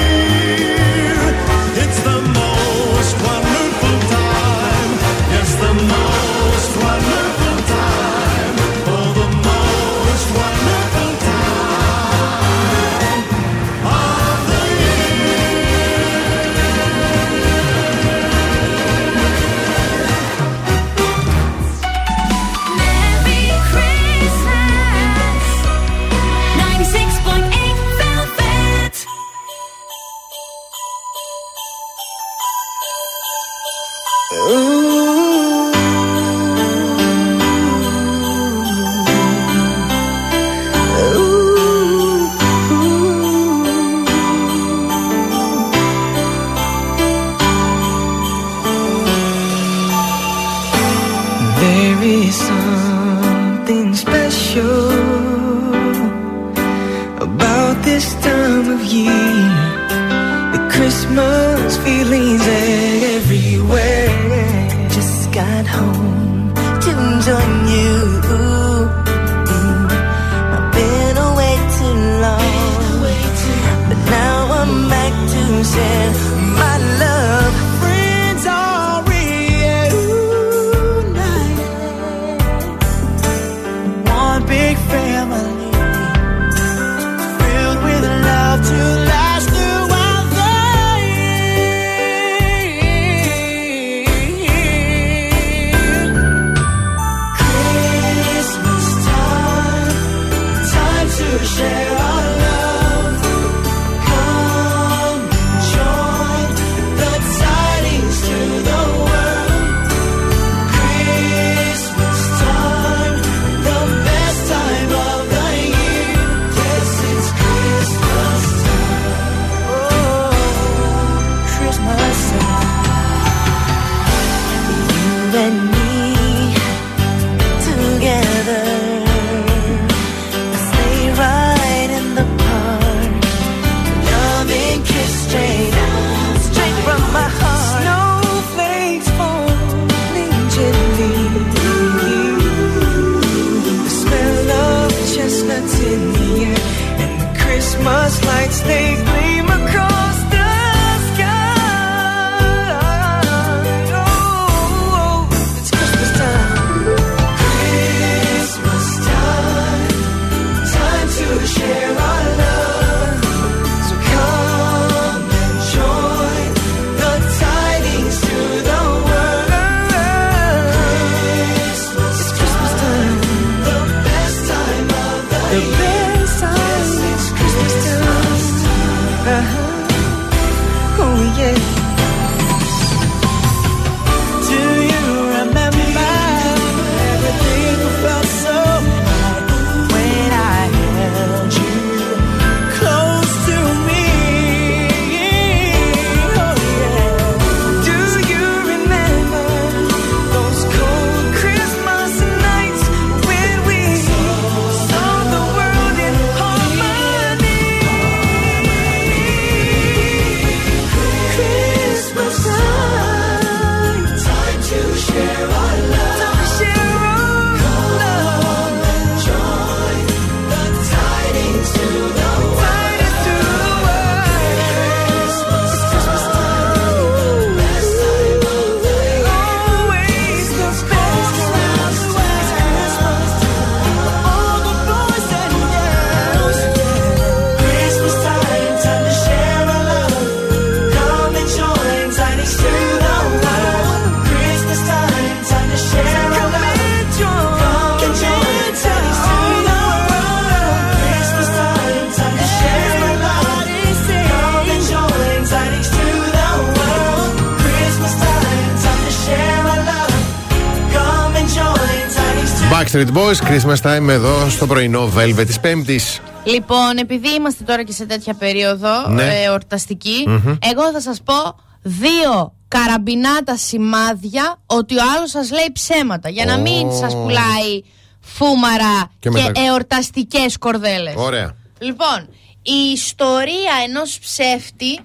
Backstreet Boys, Christmas time εδώ στο πρωινό Velvet της Πέμπτης. Λοιπόν, επειδή είμαστε τώρα και σε τέτοια περίοδο Ναι. ε, εορταστική, Μμμ. εγώ θα σας πω δύο καραμπινάτα σημάδια ότι ο άλλος σας λέει ψέματα. Για να μην Ω. σας πουλάει φούμαρα Και και, μετα- εορταστικές κορδέλες. Ωραία. Λοιπόν, η ιστορία ενός ψεύτη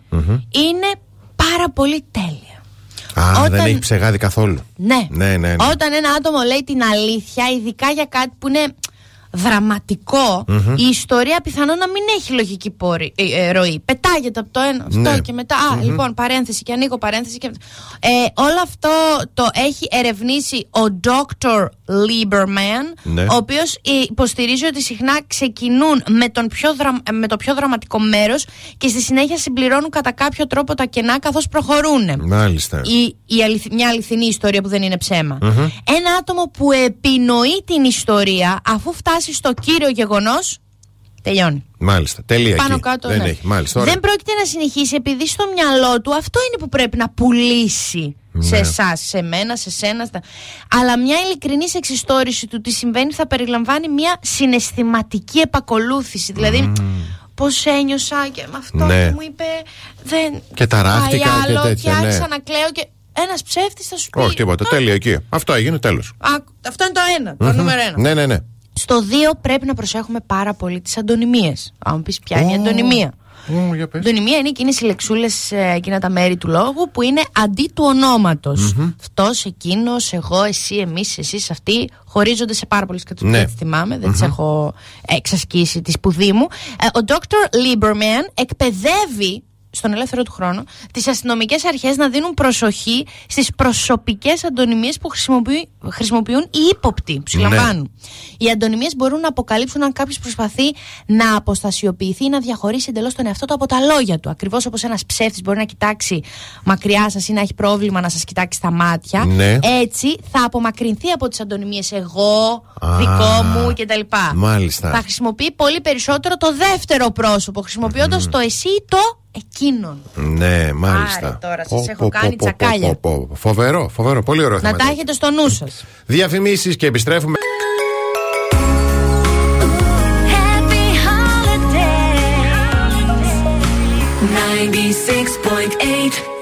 είναι πάρα πολύ τέλεια. Α, Όταν- δεν έχει ψεγάδι καθόλου. Ναι. Ναι, ναι, ναι. Όταν ένα άτομο λέει την αλήθεια, ειδικά για κάτι που είναι δραματικο Μμμ. η ιστορία πιθανόν να μην έχει λογική πόρη, ε, ε, ροή. Πετάγεται από το ένα στο Ναι. και μετά. Α, Μμμ. λοιπόν, παρένθεση και ανοίγω παρένθεση. Και... Ε, όλο αυτό το έχει ερευνήσει ο Dr. Lieberman, Ναι. ο οποίος υποστηρίζει ότι συχνά ξεκινούν με, τον πιο δρα... με το πιο δραματικό μέρος και στη συνέχεια συμπληρώνουν κατά κάποιο τρόπο τα κενά καθώς προχωρούν Μάλιστα. η, η αληθ- μια αληθινή ιστορία που δεν είναι ψέμα. Μμμ. Ένα άτομο που επινοεί την ιστορία αφού φτάσει στο κύριο γεγονός. Τελειώνει. Μάλιστα. Τελεία. Πάνω εκεί. κάτω. Δεν ναι. έχει. Μάλιστα. Ωραία. Δεν πρόκειται να συνεχίσει επειδή στο μυαλό του αυτό είναι που πρέπει να πουλήσει σε Ναι. εσάς, σε μένα, σε σένα. Στα... Αλλά μια ειλικρινή εξιστόρηση του τι συμβαίνει θα περιλαμβάνει μια συναισθηματική επακολούθηση. Δηλαδή, πώς ένιωσα και με αυτό Ναι. που μου είπε. Δεν Και ταράχτηκα πάει και άλλο τέτοια, Και ναι. άρχισα να κλαίω και ένας ψεύτης θα σου πει. Όχι τίποτα. Τέλεια εκεί. Αυτό έγινε τέλος. Α, αυτό είναι το ένα, το νούμερο ένα. Ναι, ναι, ναι. Στο 2 πρέπει να προσέχουμε πάρα πολύ τις αντωνυμίες. Αν μου πεις ποια είναι η αντωνυμία. Ω, για Η πες. αντωνυμία είναι εκείνες οι λεξούλες, εκείνα τα μέρη του λόγου που είναι αντί του ονόματος. Αυτός, εκείνος, εγώ, εσύ, εμείς, εσείς, αυτοί χωρίζονται σε πάρα πολλές κατηγορίες. Ναι. Δεν τις θυμάμαι, δεν τις έχω εξασκήσει τη σπουδή μου. Ε, ο Dr. Lieberman εκπαιδεύει στον ελεύθερο του χρόνο τις αστυνομικές αρχές να δίνουν προσοχή στις προσωπικές αντωνυμίες που χρησιμοποιεί- χρησιμοποιούν οι ύποπτοι που συλλαμβάνουν. Οι αντωνυμίες μπορούν να αποκαλύψουν αν κάποιος προσπαθεί να αποστασιοποιηθεί ή να διαχωρίσει εντελώς τον εαυτό του από τα λόγια του. Ακριβώς όπως ένας ψεύτης μπορεί να κοιτάξει μακριά σας ή να έχει πρόβλημα να σας κοιτάξει στα μάτια. Ναι. Έτσι θα απομακρυνθεί από τις αντωνυμίες εγώ, Α, δικό μου κτλ. μάλιστα. Θα χρησιμοποιεί πολύ περισσότερο το δεύτερο πρόσωπο, χρησιμοποιώντας το εσύ ή το εκείνον. Ναι, μάλιστα. Άρε τώρα, σας Πω, έχω πω, κάνει πω, πω, τσακάλια. πω, πω. Φοβερό, φοβερό. Πολύ ωραίο Να θέμα. τα έχετε στο νου σας. Διαφημίσεις και επιστρέφουμε. Happy holidays. 96.8 Velvet.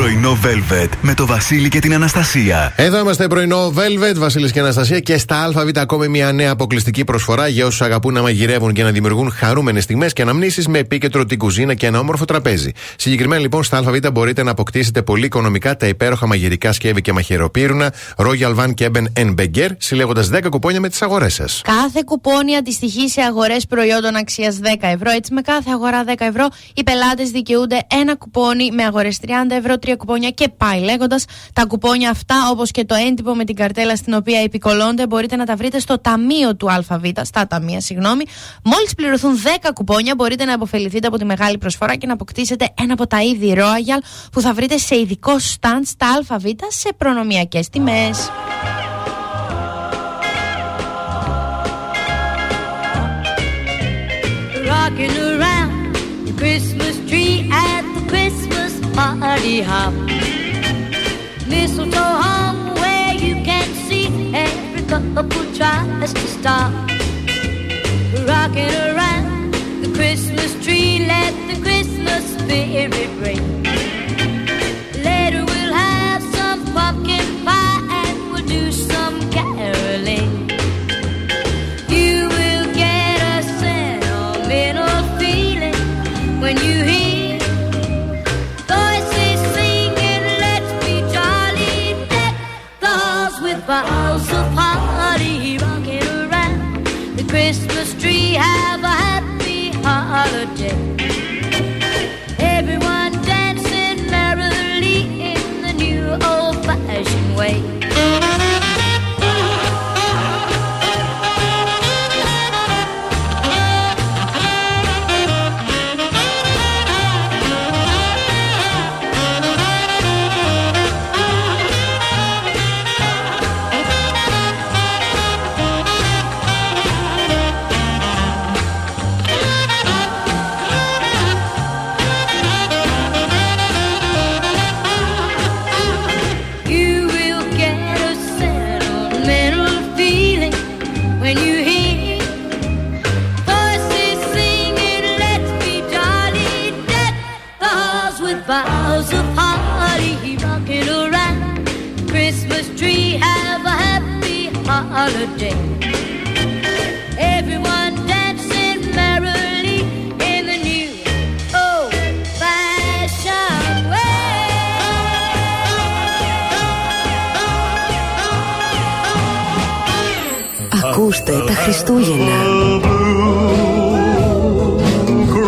Πρωινό Velvet με το Βασίλη και την Αναστασία. Εδώ είμαστε πρωινό Velvet, Βασίλης και Αναστασία και στα ΑΒ ακόμη μια νέα αποκλειστική προσφορά για όσους αγαπούν να μαγειρεύουν και να δημιουργούν χαρούμενες στιγμές και αναμνήσεις με επίκεντρο την κουζίνα και ένα όμορφο τραπέζι. Συγκεκριμένα λοιπόν στα ΑΒ μπορείτε να αποκτήσετε πολύ οικονομικά τα υπέροχα μαγειρικά σκεύη και μαχαιροπύρουνα Royal Van Keben Beger, συλλέγοντας 10 κουπόνια με τις αγορές σας. Κάθε κουπόνι αντιστοιχεί σε αγορές προϊόντων αξίας 10 ευρώ. Έτσι, με κάθε αγορά 10 ευρώ, οι πελάτες δικαιούνται ένα κουπόνι με αγορές 30 ευρώ, τρία κουπόνια και πάει λέγοντας. Τα κουπόνια αυτά, όπως και το έντυπο με την καρτέλα στην οποία επικολώνται, μπορείτε να τα βρείτε στο ταμείο του ΑΒ, στα ταμεία, συγγνώμη. Μόλις πληρωθούν 10 κουπόνια, μπορείτε να αποφεληθείτε από τη μεγάλη προσφορά και να αποκτήσετε ένα από τα είδη Royal που θα βρείτε σε ειδικό stand στα ΑΒ σε προνομιακές τιμές. Rocking around the Christmas tree at the Christmas party hop. Mistletoe hung where you can see every couple tries to stop. Rocking around the Christmas tree, let the Christmas spirit ring. Ακούστε τα Χριστούγεννα.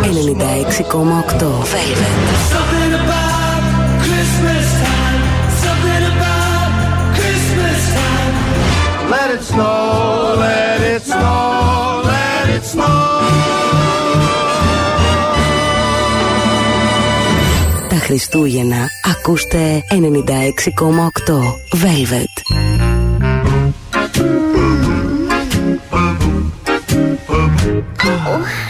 Ενενήντα έξι. Χριστούγεννα ακούστε 96,8 Velvet. Oh.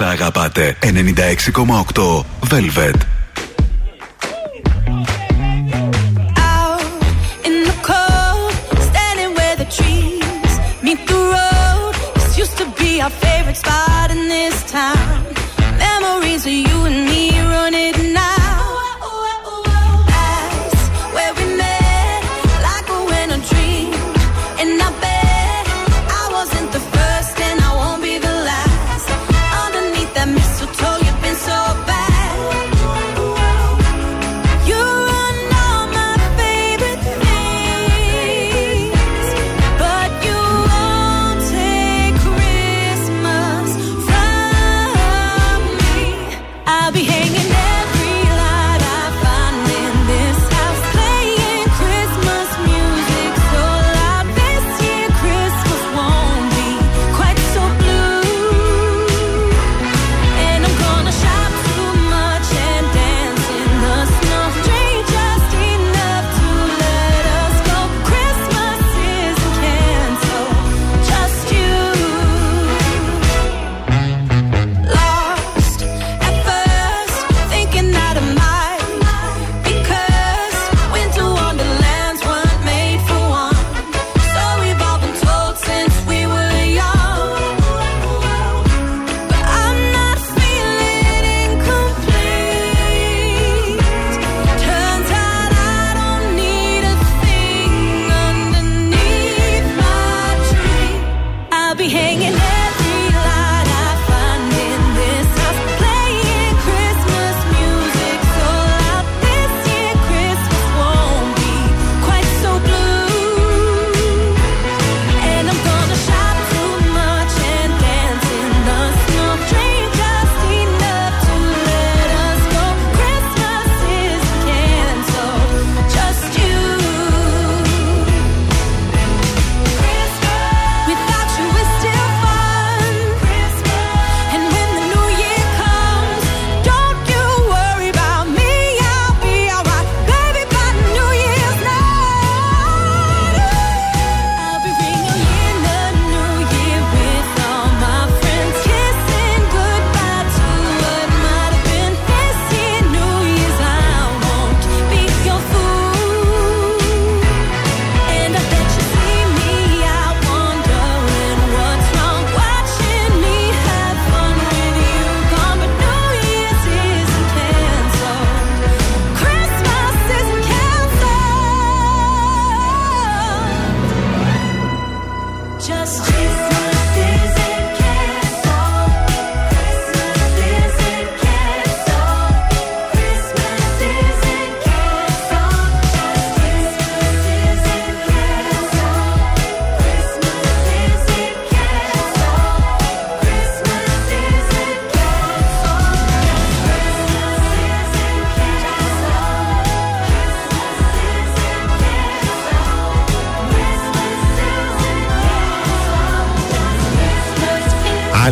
όσα αγαπάτε. 96,8 Velvet.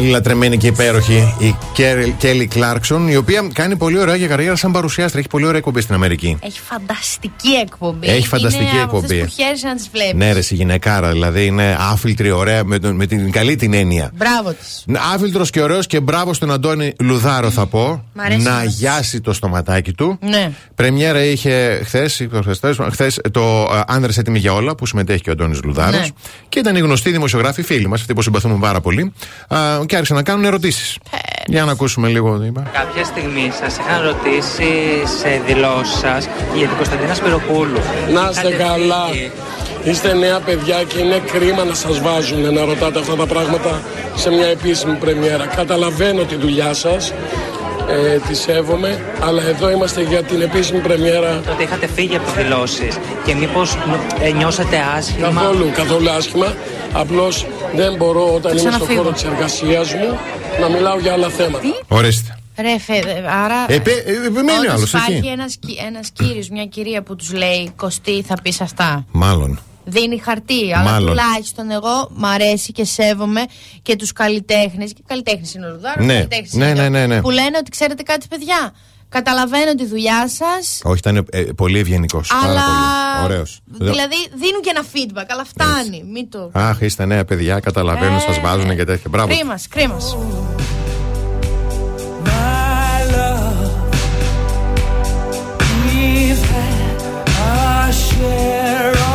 Άλλη λατρεμένη και υπέροχη, η Κέλλη Κλάρκσον, η οποία κάνει πολύ ωραία για καριέρα σαν παρουσιάστρια. Έχει πολύ ωραία εκπομπή στην Αμερική. Έχει φανταστική εκπομπή. Έχει φανταστική είναι από εκπομπή. αυτές που χαίρεσαι να τις βλέπεις. Ναι, ρε, η γυναικάρα, δηλαδή είναι άφιλτρη, ωραία, με, τον- με την καλή την έννοια. Μπράβο της. Άφιλτρος και ωραίος και μπράβο στον Αντώνη Λουδάρο, θα πω. Μ' αρέσει να να- αγιάσει το στοματάκι του. Ναι. Πρεμιέρα είχε χθες το ε, Άνδρες Έτοιμοι για Όλα που συμμετέχει και ο Αντώνης Λουδάρος. Ναι. Και ήταν οι γνωστοί δημοσιογράφοι, φίλοι μας, αυτοί που συμπαθούμε πάρα πολύ. α, και άρχισαν να κάνουν ερωτήσεις. Για να ακούσουμε λίγο τι είπα. Κάποια στιγμή σας είχαν ρωτήσει σε δηλώσεις σας για την Κωνσταντίνα Σπυροπούλου. Να είστε Είχατε καλά. φύγει. Είστε νέα παιδιά και είναι κρίμα να σας βάζουν να ρωτάτε αυτά τα πράγματα σε μια επίσημη πρεμιέρα. Καταλαβαίνω τη δουλειά σας, ε, τη σέβομαι, αλλά εδώ είμαστε για την επίσημη πρεμιέρα. Ότι είχατε φύγει από δηλώσεις και μήπως νιώσατε άσχημα; Καθόλου, καθόλου άσχημα. Απλώς δεν μπορώ όταν είμαι στον ξαναφύγω. χώρο της εργασίας μου να μιλάω για άλλα θέματα. Ορίστε. Ρε, φε, άρα. Ε, πε- ε, επιμένει όντως άλλος, Υπάρχει εκεί. ένας ένας κύριος, μια κυρία που τους λέει Κωστή, θα πεις αυτά. Μάλλον. Δίνει χαρτί, αλλά Μάλλον. τουλάχιστον εγώ μ' αρέσει και σέβομαι και τους καλλιτέχνες. Και καλλιτέχνες είναι ο Λουδάρο, Ναι. καλλιτέχνης Ναι, είναι ναι, ναι, ναι. Που λένε ότι ξέρετε κάτι, παιδιά. Καταλαβαίνω τη δουλειά σας. Όχι, ήταν ε, πολύ ευγενικός. Αλλά. Ωραίος. Δηλαδή δίνουν και ένα feedback, αλλά φτάνει. Μην το. Αχ, είστε νέα παιδιά, καταλαβαίνω, Ε, σα βάζουν και τέτοια. Μπράβο. Κρίμας, κρίμας. My love, we've had our share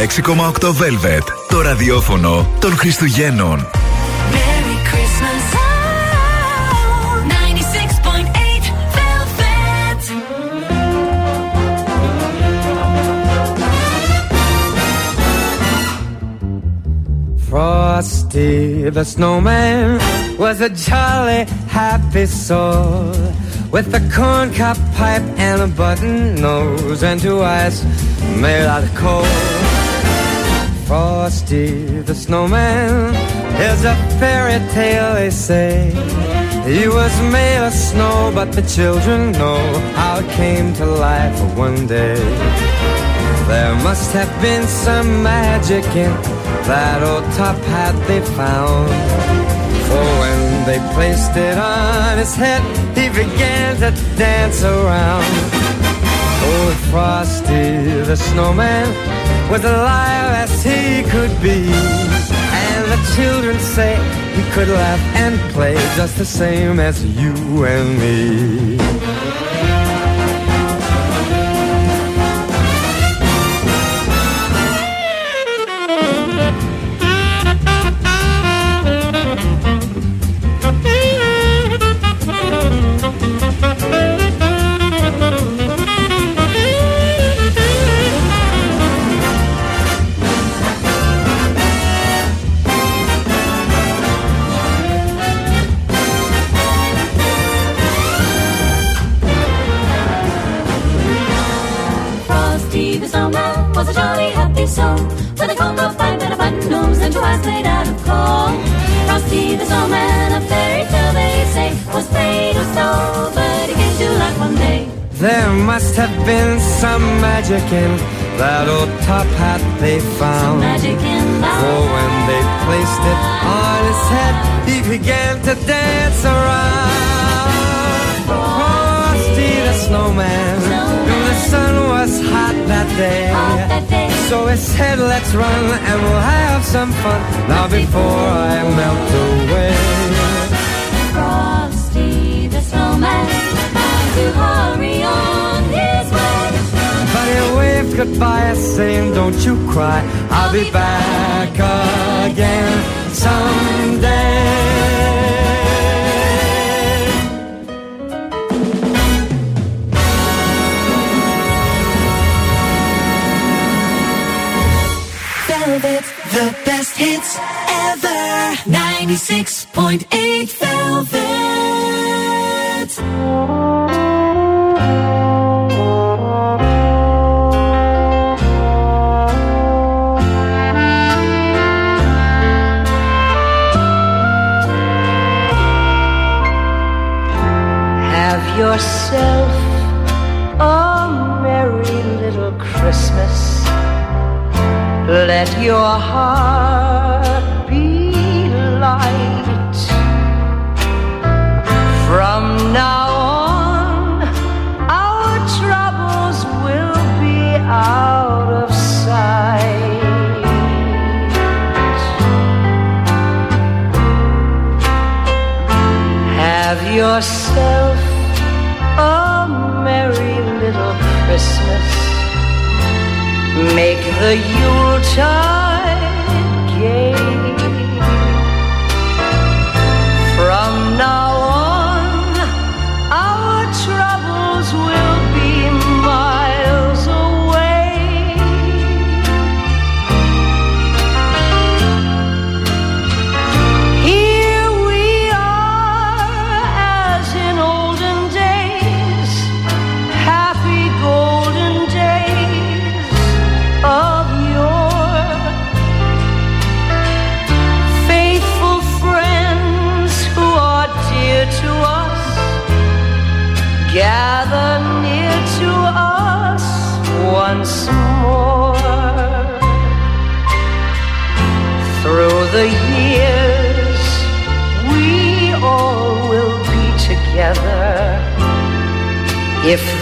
96,8 Velvet. Το ραδιόφωνο των Χριστουγέννων. Merry Christmas. Oh, 96.8 Velvet. Frosty the snowman was a jolly happy soul with a corncob pipe and a button nose and two eyes made out of coal. Frosty the snowman is a fairy tale they say. He was made of snow, but the children know how it came to life one day. There must have been some magic in that old top hat they found. For when they placed it on his head, he began to dance around. Oh, old Frosty the snowman was alive as he could be. And the children say he could laugh and play just the same as you and me. Jolly happy soul with a cocoa pipe and a button nose and two eyes made out of coal. Frosty the snowman, a fairy tale they say, was made of snow, but he came to life one day. There must have been some magic in that old top hat they found. magic in. For when they placed it on his head, he began to dance around. Frosty the snowman, the sun was hot that day. So he said, let's run and we'll have some fun now before I melt away. Frosty the snowman had to hurry on his way. But he waved goodbye, saying, Don't you cry, I'll be back again someday. Hits ever. 96.8 Velvet. Have yourself a merry little Christmas. Let your heart the Yuletide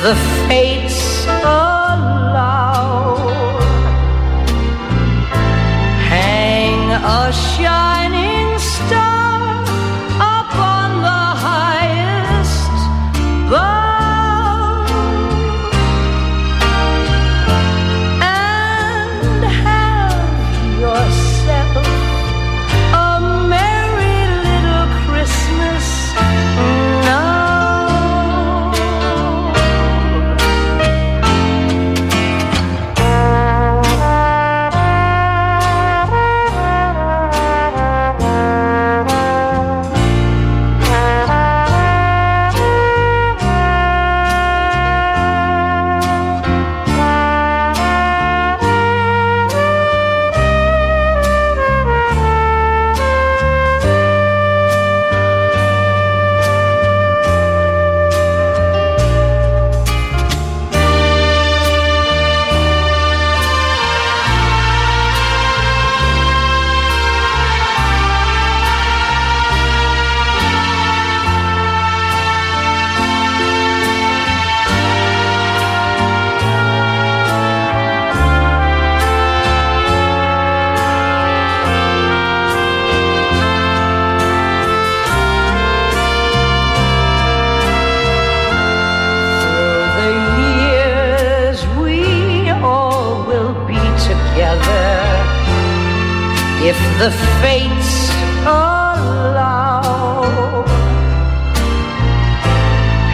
the the fates allow.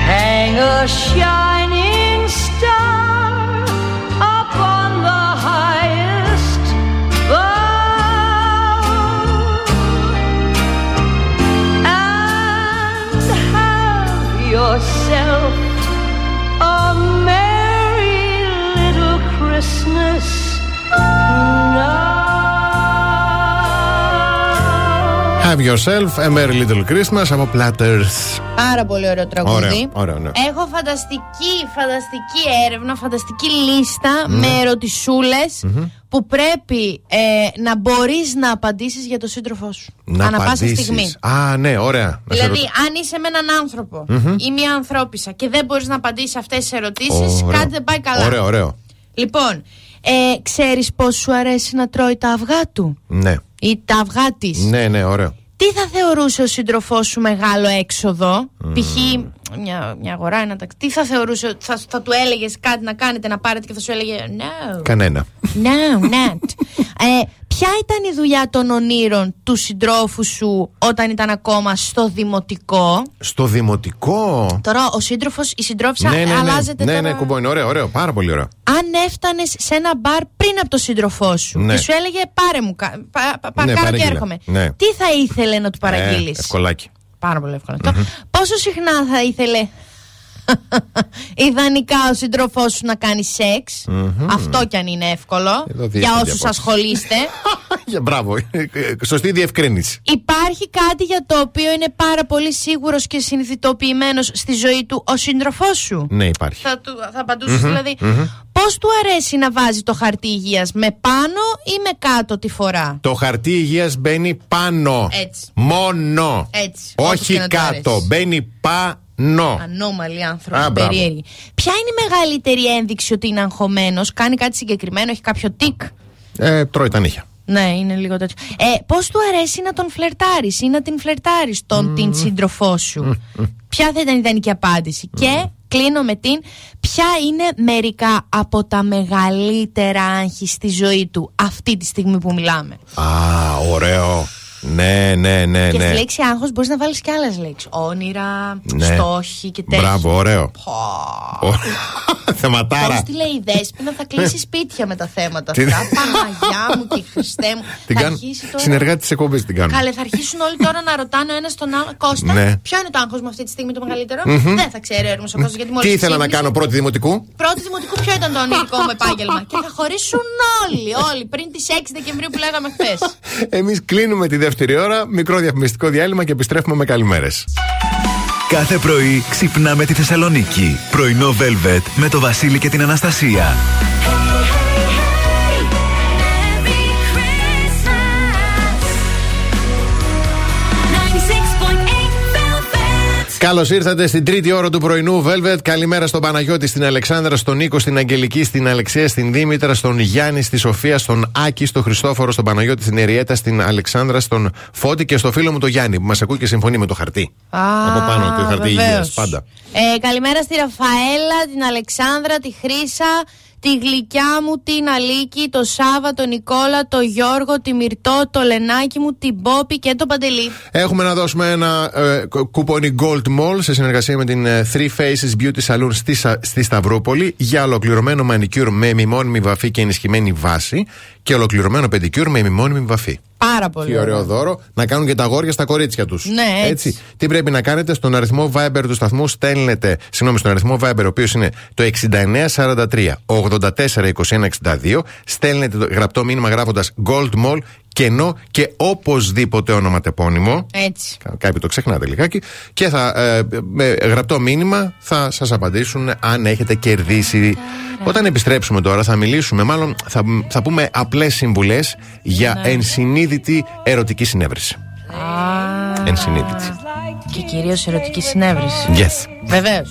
Hang a shining Have yourself a merry little Christmas από Platters. Πάρα πολύ ωραίο τραγούδι. Ωραίο, ωραίο, ναι. Έχω φανταστική, φανταστική έρευνα, φανταστική λίστα Ναι. με ερωτησούλες που πρέπει ε, να μπορείς να απαντήσεις για τον σύντροφό σου. Να Ανά πάσα απαντήσεις. στιγμή. Α, ναι, ωραία. Να σε Δηλαδή, ρωτήσω. αν είσαι με έναν άνθρωπο Μμμ. ή μια ανθρώπισσα και δεν μπορείς να απαντήσεις αυτές τις ερωτήσεις, Ωραίο. κάτι δεν πάει καλά. Ωραίο, ωραίο. Λοιπόν, ε, ξέρεις πώς σου αρέσει να τρώει τα αυγά του; Ναι. ή τα αυγά της; Ναι, ναι, ωραίο. Τι θα θεωρούσε ο σύντροφός σου μεγάλο έξοδο, π.χ. Μια, μια αγορά, ένα ταξί. Τι θα θεωρούσε, θα, θα του έλεγες κάτι να κάνετε, να πάρετε και θα σου έλεγε No, Κανένα. no, not. ε, ποια ήταν η δουλειά των ονείρων του συντρόφου σου όταν ήταν ακόμα στο δημοτικό; Στο δημοτικό; Τώρα ο σύντροφος, η συντρόφισσα Ναι, ναι, ναι. αλλάζεται Ναι, τώρα. ναι, κουμπό είναι ωραίο, ωραίο. Πάρα πολύ ωραίο. Αν έφτανες σε ένα μπαρ πριν από τον σύντροφό σου Ναι. και σου έλεγε πάρε μου, κα- πα, πα, Ναι, παρκάρω και παραγγείλε. έρχομαι. Ναι. Τι θα ήθελε να του παραγγείλεις; Ε, ευκολάκι. Πάρα πολύ εύκολο αυτό. Πόσο συχνά θα ήθελε ιδανικά ο σύντροφός σου να κάνει σεξ. Μμμ. Αυτό κι αν είναι εύκολο. Εδώ για δείχνει όσους απόψεις. ασχολείστε. Για μπράβο. Ε, Σωστή διευκρίνηση. Υπάρχει κάτι για το οποίο είναι πάρα πολύ σίγουρος και συνειδητοποιημένος στη ζωή του ο σύντροφός σου; Ναι, υπάρχει. Θα, του, θα απαντούσες Μμμ, δηλαδή. μμμ. Πώς του αρέσει να βάζει το χαρτί υγείας, με πάνω ή με κάτω τη φορά; Το χαρτί υγείας μπαίνει πάνω. Έτσι. Μόνο. Έτσι. όπως και Όχι να του κάτω. αρέσει. Μπαίνει πάνω. Ανώμαλοι Α, άνθρωποι, μπράβο. περίεργοι. Ποια είναι η μεγαλύτερη ένδειξη ότι είναι αγχωμένος, κάνει κάτι συγκεκριμένο, έχει κάποιο τικ; Ε, τρώει τα νύχια. Ναι, είναι λίγο τέτοιο. Ε, Πώς του αρέσει να τον φλερτάρεις ή να την φλερτάρεις τον την σύντροφό σου; Ποια θα ήταν η ιδανική απάντηση; Και κλείνω με την. Ποια είναι μερικά από τα μεγαλύτερα άγχη στη ζωή του αυτή τη στιγμή που μιλάμε; Α, ωραίο. Ναι, ναι, ναι, και ναι. στη λέξη άγχος μπορείς να βάλεις και άλλες λέξεις. Όνειρα, Ναι. στόχοι και τέτοια. Μπράβο, ωραίο. Πώ Θεματάρα. τη λέει η Δέσποινα, θα κλείσει σπίτια με τα θέματα Τι- αυτά. Παναγιά μου και Χριστέ μου. Την θα κάνω. αρχίσει τώρα. Συνεργάτη της εκπομπής την κάνω. Καλέ, θα αρχίσουν όλοι τώρα να ρωτάνε ο ένας τον άλλο. Κώστα, Ναι. ποιο είναι το άγχος μου αυτή τη στιγμή το μεγαλύτερο; Μμμ. Δεν θα ξέρει ο Έρμος ο Κώστας γιατί μόλις. Τι ήθελα να κάνω πρώτη δημοτικού; Πρώτη δημοτικού, ποιο ήταν το ονειρικό μου επάγγελμα; και θα χωρίσουν όλοι, όλοι πριν τις 6 Δεκεμβρίου που λέγαμε χθες. Εμείς κλείνουμε τη δεύτερη ώρα. Μικρό διαφημιστικό διάλειμμα και επιστρέφουμε με καλημέρες. Κάθε πρωί ξυπνάμε τη Θεσσαλονίκη. Πρωινό Velvet με το Βασίλη και την Αναστασία. Καλώς ήρθατε στην τρίτη ώρα του πρωινού Velvet. Καλημέρα στον Παναγιώτη, στην Αλεξάνδρα, στον Νίκο, στην Αγγελική, στην Αλεξία, στην Δήμητρα, στον Γιάννη, στη Σοφία, στον Άκη, στον Χριστόφορο, στον Παναγιώτη, στην Εριέτα, στην Αλεξάνδρα, στον Φώτη και στο φίλο μου τον Γιάννη που μας ακούει και συμφωνεί με το χαρτί. Από πάνω, το χαρτί βεβαίως. υγεία. Πάντα. Ε, καλημέρα στη Ραφαέλα, την Αλεξάνδρα, τη Χρύσα, τη Γλυκιά μου, την Αλίκη, το Σάβα, τον Νικόλα, το Γιώργο, τη Μυρτό, το Λενάκι μου, την Πόπη και τον Παντελή. Έχουμε να δώσουμε ένα ε, κου- κουπόνι Gold Mall σε συνεργασία με την ε, Three Faces Beauty Salon στη, Σα- στη Σταυρούπολη για ολοκληρωμένο μανικιούρ με ημιμόνιμη βαφή και ενισχυμένη βάση και ολοκληρωμένο πεντικιούρ με ημιμόνιμη βαφή. Πάρα πολύ. Τι ωραίο δώρο. Να κάνουν και τα αγόρια στα κορίτσια τους. Ναι, έτσι. Τι πρέπει να κάνετε στον αριθμό Viber του σταθμού, στέλνετε. Συγγνώμη, στον αριθμό Viber, ο οποίος είναι το 6943 842162. Στέλνετε το γραπτό μήνυμα γράφοντας Gold Mall κενό και οπωσδήποτε ονοματεπώνυμο. Έτσι. Κα- Κάποιοι το ξεχνάτε λιγάκι. Και θα, ε, με γραπτό μήνυμα θα σας απαντήσουν αν έχετε κερδίσει. Όταν επιστρέψουμε τώρα θα μιλήσουμε, μάλλον θα, θα πούμε απλές συμβουλές για Ναι. ενσυνείδητη ερωτική συνέβρεση. Ενσυνείδητη. Και κυρίως ερωτική συνέβρεση. Yes. Βεβαίως.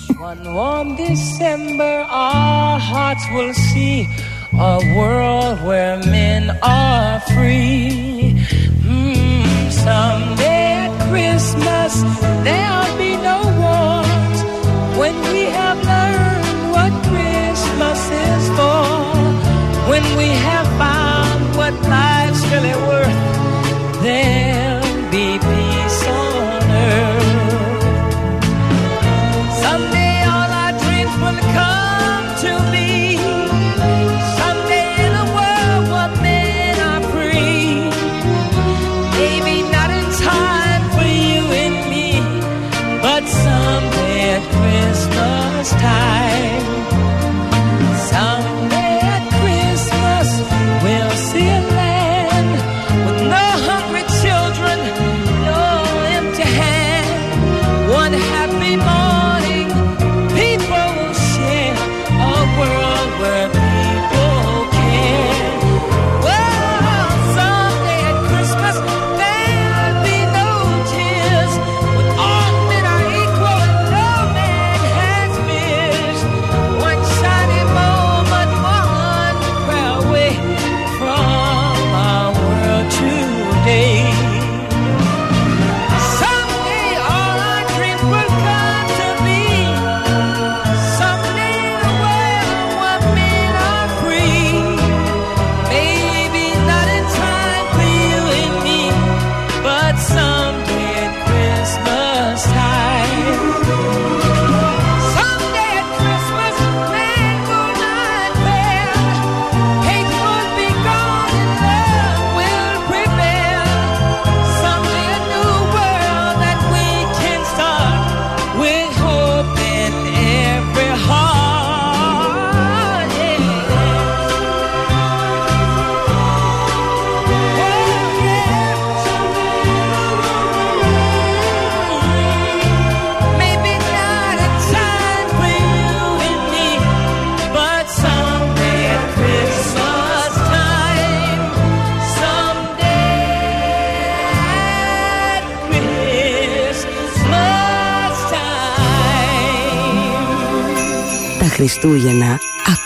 a world where men are free. Mm, someday at Christmas.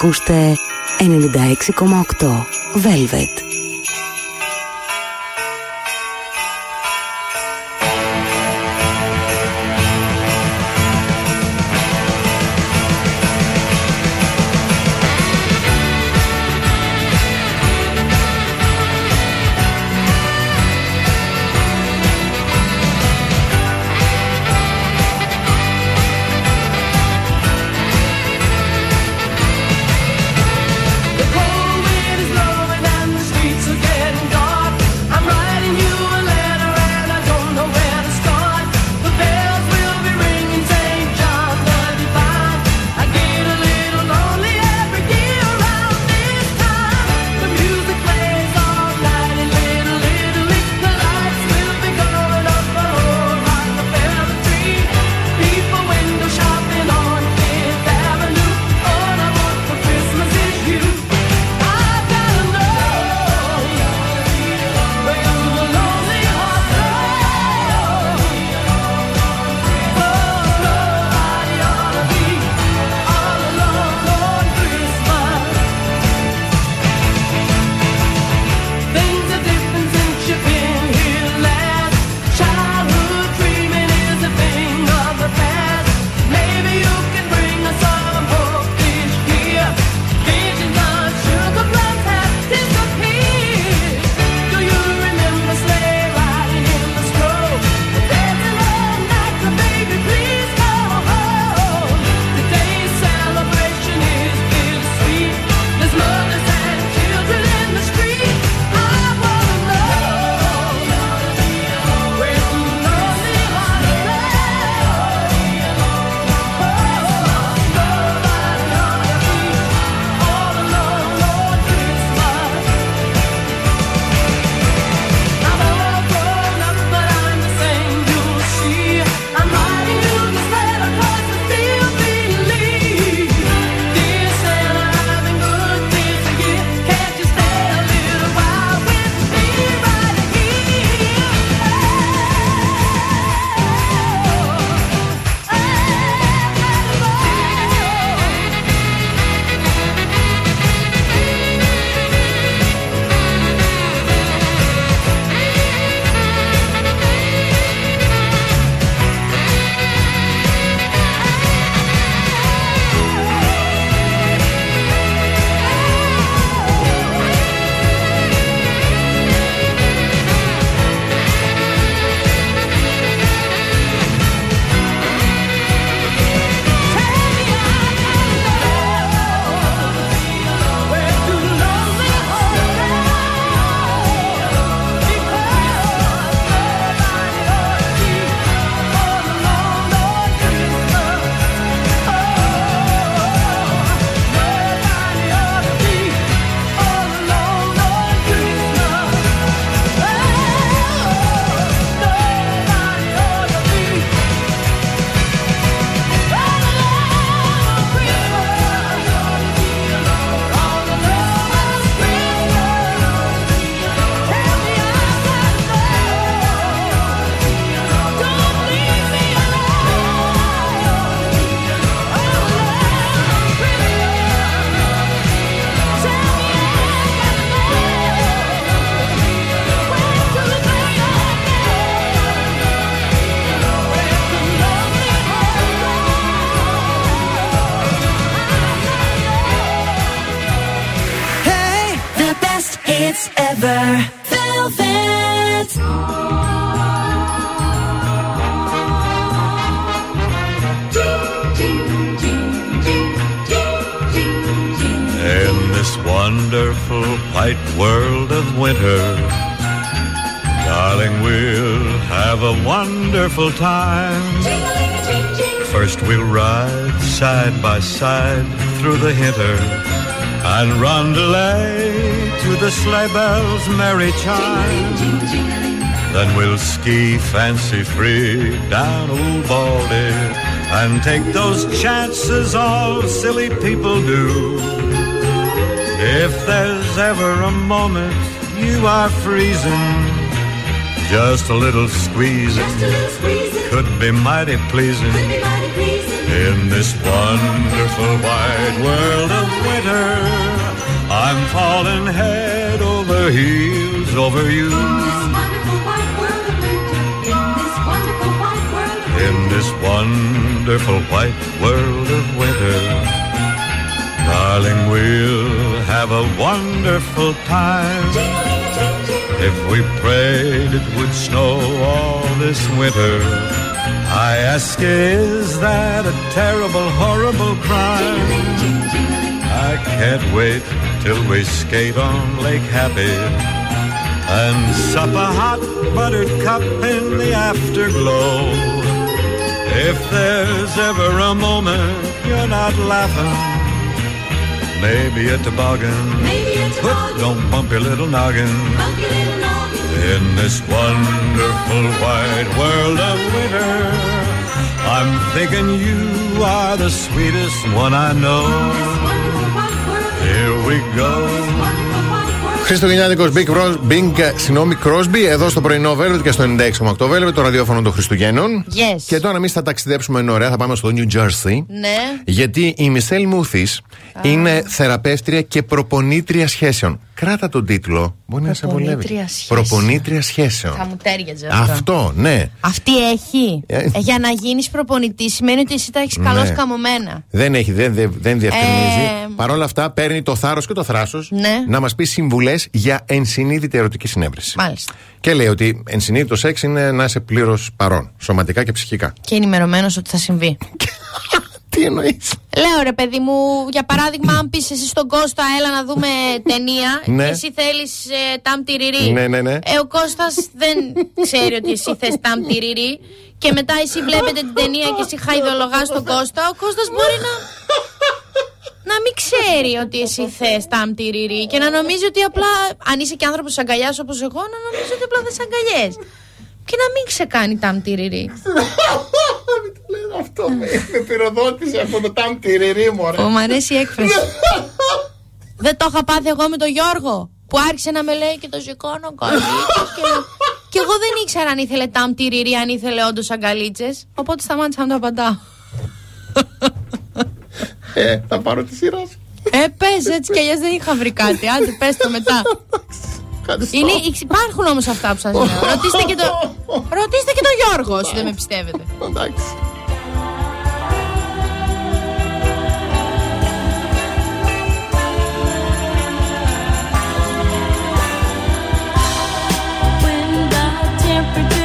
Ακούστε 96,8 Velvet. the sleigh bells' merry chime. Then we'll ski fancy free down Old Baldy and take those chances all silly people do. If there's ever a moment you are freezing, just a little squeezing, a little squeezing. Could, be could be mighty pleasing. In this wonderful wide world of winter. I'm falling head over heels over you. In this wonderful white world of winter, darling, we'll have a wonderful time. If we prayed it would snow all this winter, I ask, is that a terrible, horrible crime? I can't wait till we skate on Lake Happy and sup a hot buttered cup in the afterglow. If there's ever a moment you're not laughing, maybe a toboggan. But don't bump your little noggin. In this wonderful wide world of winter, I'm thinking you are the sweetest one I know. We go. Χριστουγεννιάτικος Big, Ros- Bing, ε, συγγνώμη, Crosby, εδώ στο πρωινό Velvet και στο 96,8 Velvet, το ραδιόφωνο των Χριστουγέννων. Yes. Και τώρα εμεί θα ταξιδέψουμε είναι ωραία, θα πάμε στο New Jersey. Ναι. Γιατί η Μισελ Μούθη είναι θεραπεύτρια και προπονήτρια σχέσεων. Κράτα τον τίτλο, μπορεί να σε βολεύει. Προπονήτρια σχέσεων. Προπονήτρια σχέσεων. Θα μου τέριαζε αυτό. Αυτό, ναι. Αυτή έχει. Ε. Ε, για να γίνεις προπονητής σημαίνει ότι εσύ τα έχεις Ναι. καλώ καμωμένα. Δεν έχει, δεν, δεν, δεν διευκρινίζει. Ε, Παρ' όλα αυτά, παίρνει το θάρρος και το θράσος Ναι. να μας πει συμβουλές για ενσυνείδητη ερωτική συνέβρεση. Μάλιστα. Και λέει ότι ενσυνείδητο σεξ είναι να είσαι πλήρως παρόν, σωματικά και ψυχικά. Και ενημερωμένος ότι θα συμβεί. Τι εννοείς; Λέω ρε παιδί μου, για παράδειγμα, αν πεις εσύ στον Κώστα, έλα να δούμε ταινία Ναι. και εσύ θέλεις ε, τάμ τυριρί. Ναι, ναι, ναι. Ε, ο Κώστας δεν ξέρει ότι εσύ θες τάμ τυριρί και μετά εσύ βλέπετε την ταινία και εσύ χαϊδολογάς τον Κώστα. Ο Κώστας μπορεί να. Να μην ξέρει ότι εσύ θες τάμ τυριρί και να νομίζει ότι απλά, αν είσαι και άνθρωπος αγκαλιάς όπως εγώ, να νομίζει ότι απλά θες αγκαλιές. Και να μην ξεκάνει τάμ τυριρί. Αυτό με, με πυροδότησε αυτό το τάμ τυριρί, μωρέ. Ω, μ' αρέσει η έκφραση. Δεν το είχα πάθει εγώ με τον Γιώργο που άρχισε να με λέει και το σηκώνω αγκαλίτσες και... και εγώ δεν ήξερα αν ήθελε τάμ τυριρί, αν ήθελε όντως αγκαλίτσες Οπότε σταμάτησα να το απαντάω. Ε, θα πάρω τη σειρά σου. Ε, πες έτσι κι αλλιώς δεν είχα βρει κάτι. Άντε, πες το μετά. Είναι, υπάρχουν όμως αυτά που σας λέω. ρωτήστε, και το, ρωτήστε και τον Γιώργος όσοι δεν με πιστεύετε. Εντάξει. When the temperature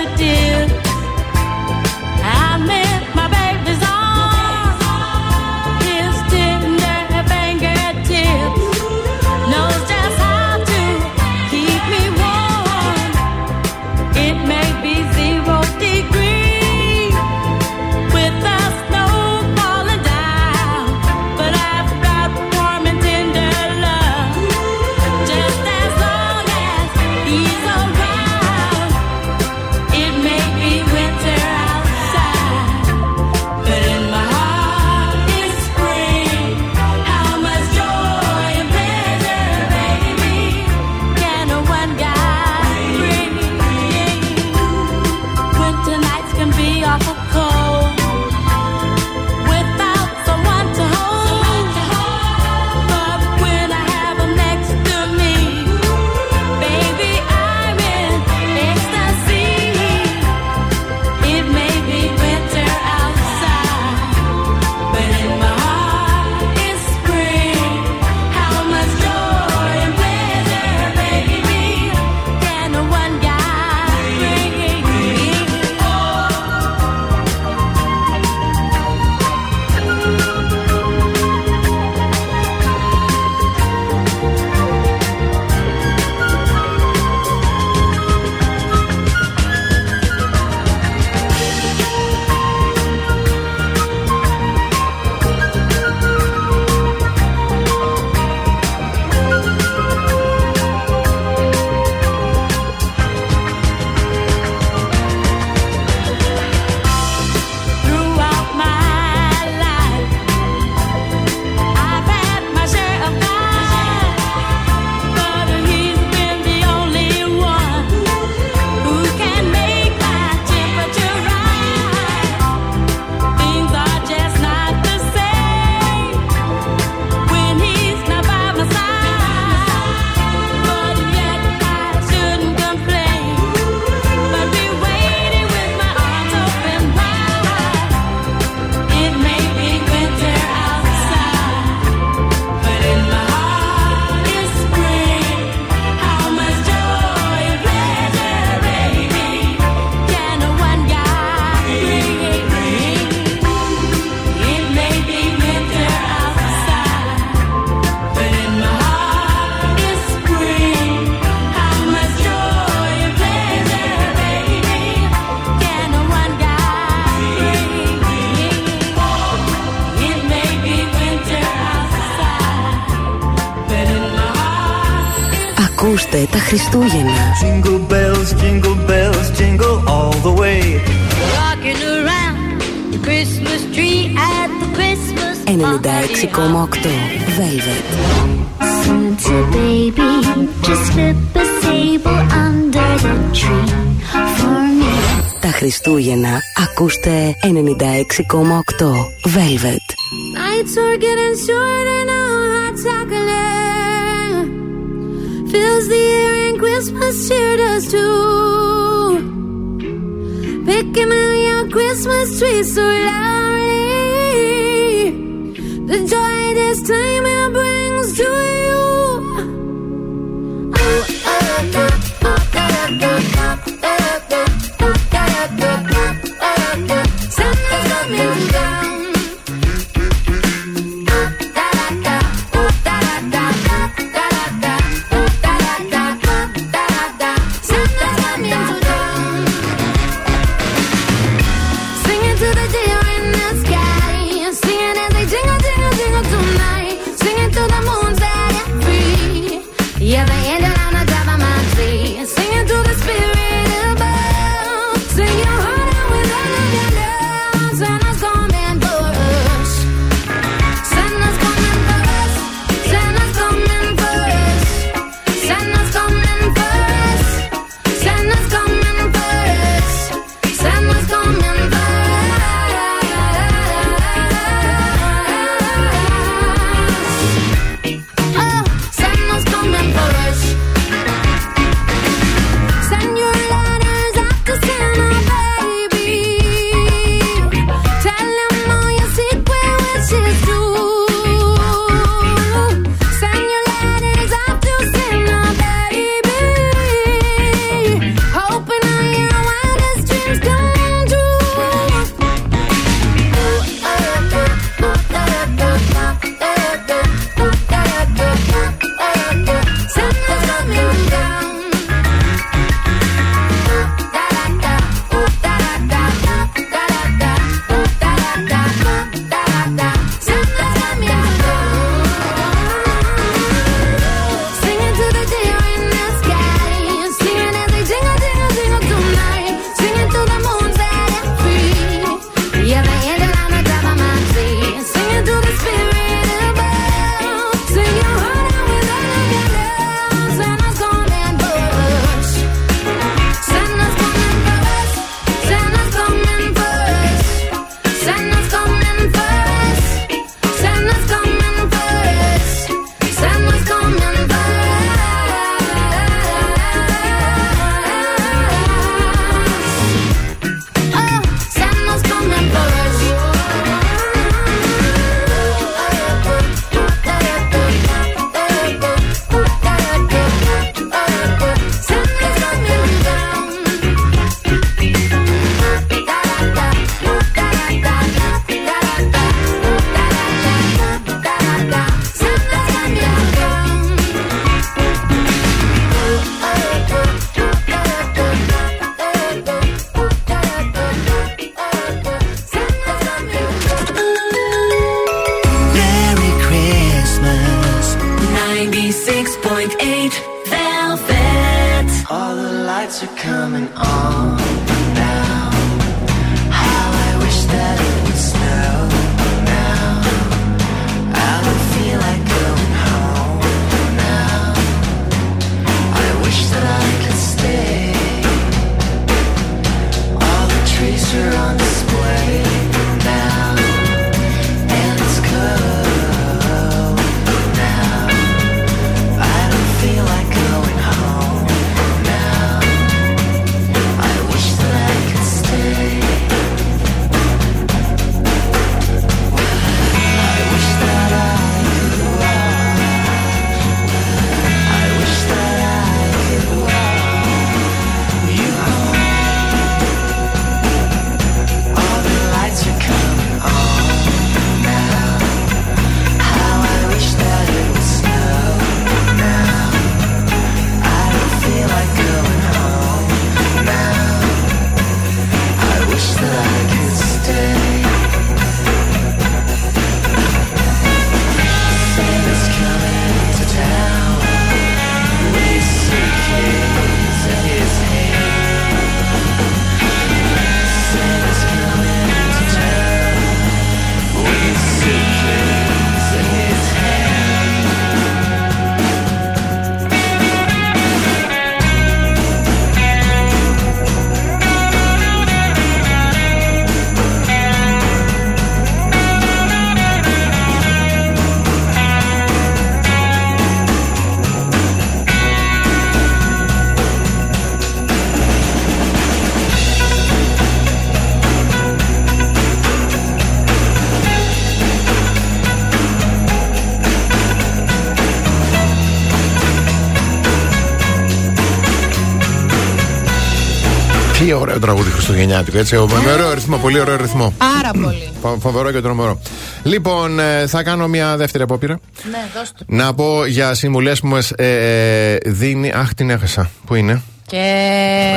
Χριστούγεννα. Jingle bells, jingle bells, jingle all the way. Rocking around the Christmas tree at the Christmas 96,8 Velvet. Santa baby, just slip a sable under the tree for me. Τα Χριστούγεννα ακούστε 96,8 Velvet. Nights are getting shorter no hot chocolate fills the air. Christmas cheer does too. Picking out your Christmas tree so loudly. The joy this time will bring. Τι ωραίο τραγούδι Χριστουγεννιάτικο, έτσι. Με ωραίο ρυθμό, πολύ ωραίο ρυθμό. Πάρα πολύ. Φο- Φοβερό και τρομερό. Λοιπόν, ε, θα κάνω μια δεύτερη απόπειρα. Ναι, δώστε. Να πω για συμβουλές που μας ε, δίνει. Αχ, την έχασα. Πού είναι; Και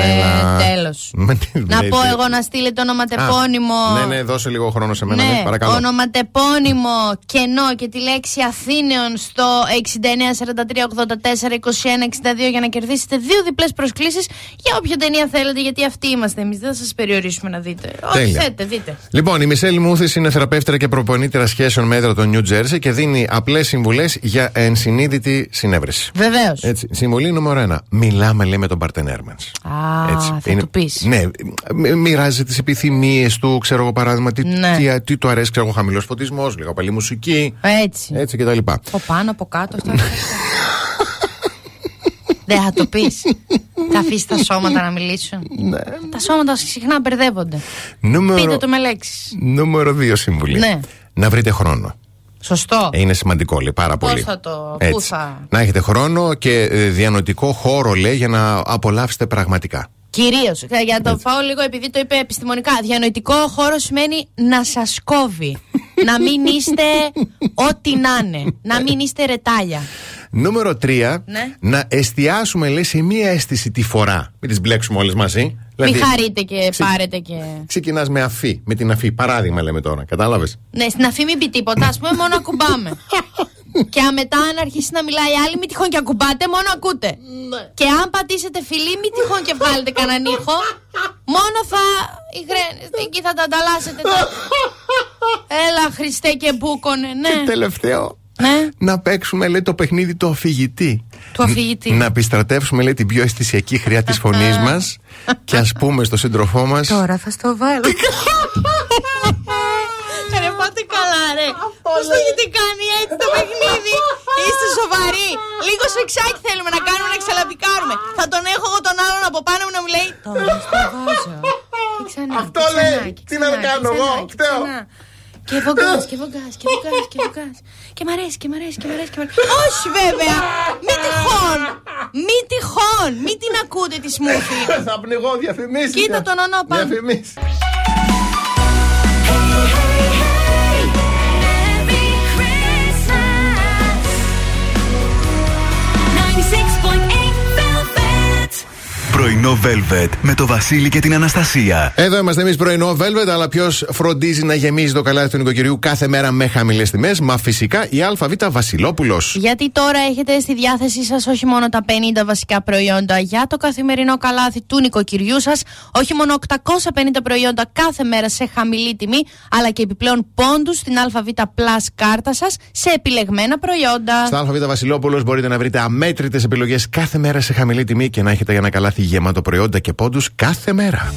Έλα. τέλος. Μα τι Να λέει, πω τι- εγώ να στείλετε ονοματεπώνυμο. Α, Ναι, ναι, δώσε λίγο χρόνο σε μένα, ναι, Ναι, παρακαλώ. ονοματεπώνυμο κενό και τη λέξη Αθήνεων στο 6943842162 για να κερδίσετε δύο διπλές προσκλήσεις για όποια ταινία θέλετε, γιατί αυτοί είμαστε εμείς. Δεν θα σας περιορίσουμε να δείτε. Ό,τι Τέλεια. θέλετε, δείτε. Λοιπόν, η Μισελ Μούθης είναι θεραπεύτρια και προπονήτρια σχέσεων μέτρα των New Jersey και δίνει απλές συμβουλές για ενσυνείδητη συνέβρεση. Βεβαίως. Έτσι. Συμβουλή νούμερο ένα. Μιλάμε, λέει, με τον παρτενέρ μα. Α, θα του πεις. Ναι, μ- μοιράζει τις επιθυμίες του, ξέρω εγώ παράδειγμα, τι, Ναι. τι, τι του αρέσει, ξέρω εγώ, χαμηλός φωτισμός, λίγο παλή μουσική. Έτσι. Έτσι και τα λοιπά. Από πάνω, από κάτω. αυτά. Δεν θα το πεις. θα αφήσεις τα σώματα να μιλήσουν. Ναι. Τα σώματα συχνά μπερδεύονται. Νούμερο, Πείτε το με λέξεις. νούμερο δύο συμβουλή. Ναι. Να βρείτε χρόνο. Σωστό. Είναι σημαντικό, λέει πάρα Πώς πολύ. θα το- πού Έτσι. θα- Να έχετε χρόνο και ε, διανοητικό χώρο, λέει, για να απολαύσετε πραγματικά. Κυρίως. Για να το πάω λίγο, επειδή το είπε επιστημονικά. Διανοητικό χώρο σημαίνει να σας κόβει. να μην είστε ό,τι να είναι. Να μην είστε ρετάλια. Νούμερο 3. Ναι. Να εστιάσουμε, λέει, σε μία αίσθηση τη φορά. Μην τις μπλέξουμε όλες μαζί. Μην χαρείτε και ξε- πάρετε και. Ξεκινάς με αφή. Με την αφή. Παράδειγμα, λέμε τώρα. Κατάλαβες; Ναι, στην αφή μην πει τίποτα. Α πούμε, μόνο ακουμπάμε. και αν μετά, αν αρχίσει να μιλάει η άλλη, μην τυχόν και ακουμπάτε, μόνο ακούτε. Και αν πατήσετε φιλί, μην τυχόν και βγάλετε κανέναν ήχο. Μόνο θα. Οι γρένες, εκεί θα τα ανταλλάσσετε. τα- Έλα, Χριστέ και μπούκονε, ναι. Και τελευταίο. Να παίξουμε, λέει, το παιχνίδι του αφηγητή. Του αφηγητή. Να επιστρατεύσουμε, λέει, την πιο αισθησιακή χρειά της φωνής μας και ας πούμε στο σύντροφό μας. Τώρα θα στο βάλω. Ρε πάτε καλά ρε Πώς το έχετε κάνει έτσι το παιχνίδι; Είστε σοβαροί Λίγος σεξάκι θέλουμε να κάνουμε να ξαλαπικάρουμε Θα τον έχω εγώ τον άλλον από πάνω μου να μου λέει Τώρα στο βάζω Και ξανά Αυτό και ξανά, λέει. και Τι να ξανά, κάνω και εγώ, ξανά, και φταίω. Ξανά. Και βογκάς και βογκάς και βογκάς και βογκάς Και μ' αρέσει και μ' αρέσει και μ' αρέσει και μ' αρέσει Όχι βέβαια Μη τυχόν Μη τυχόν Μη την ακούτε τη σμούθη Θα πνιγώ διαφημίσεις. Κοίτα τον ονό πάνω Διαφημίσει. Πρωινό Velvet με το Βασίλη και την Αναστασία. Εδώ είμαστε εμείς πρωινό Velvet, αλλά ποιος φροντίζει να γεμίζει το καλάθι του νοικοκυριού κάθε μέρα με χαμηλές τιμές. Μα φυσικά η ΑΒ Βασιλόπουλος. Γιατί τώρα έχετε στη διάθεσή σας όχι μόνο τα 50 βασικά προϊόντα για το καθημερινό καλάθι του νοικοκυριού σας, όχι μόνο 850 προϊόντα κάθε μέρα σε χαμηλή τιμή, αλλά και επιπλέον πόντους στην ΑΒ Plus κάρτα σας σε επιλεγμένα προϊόντα. Στα ΑΒ Βασιλόπουλος μπορείτε να βρείτε αμέτρητες επιλογές κάθε μέρα σε χαμηλή τιμή και να έχετε για ένα καλάθι γεμάτο προϊόντα και πόντους κάθε μέρα.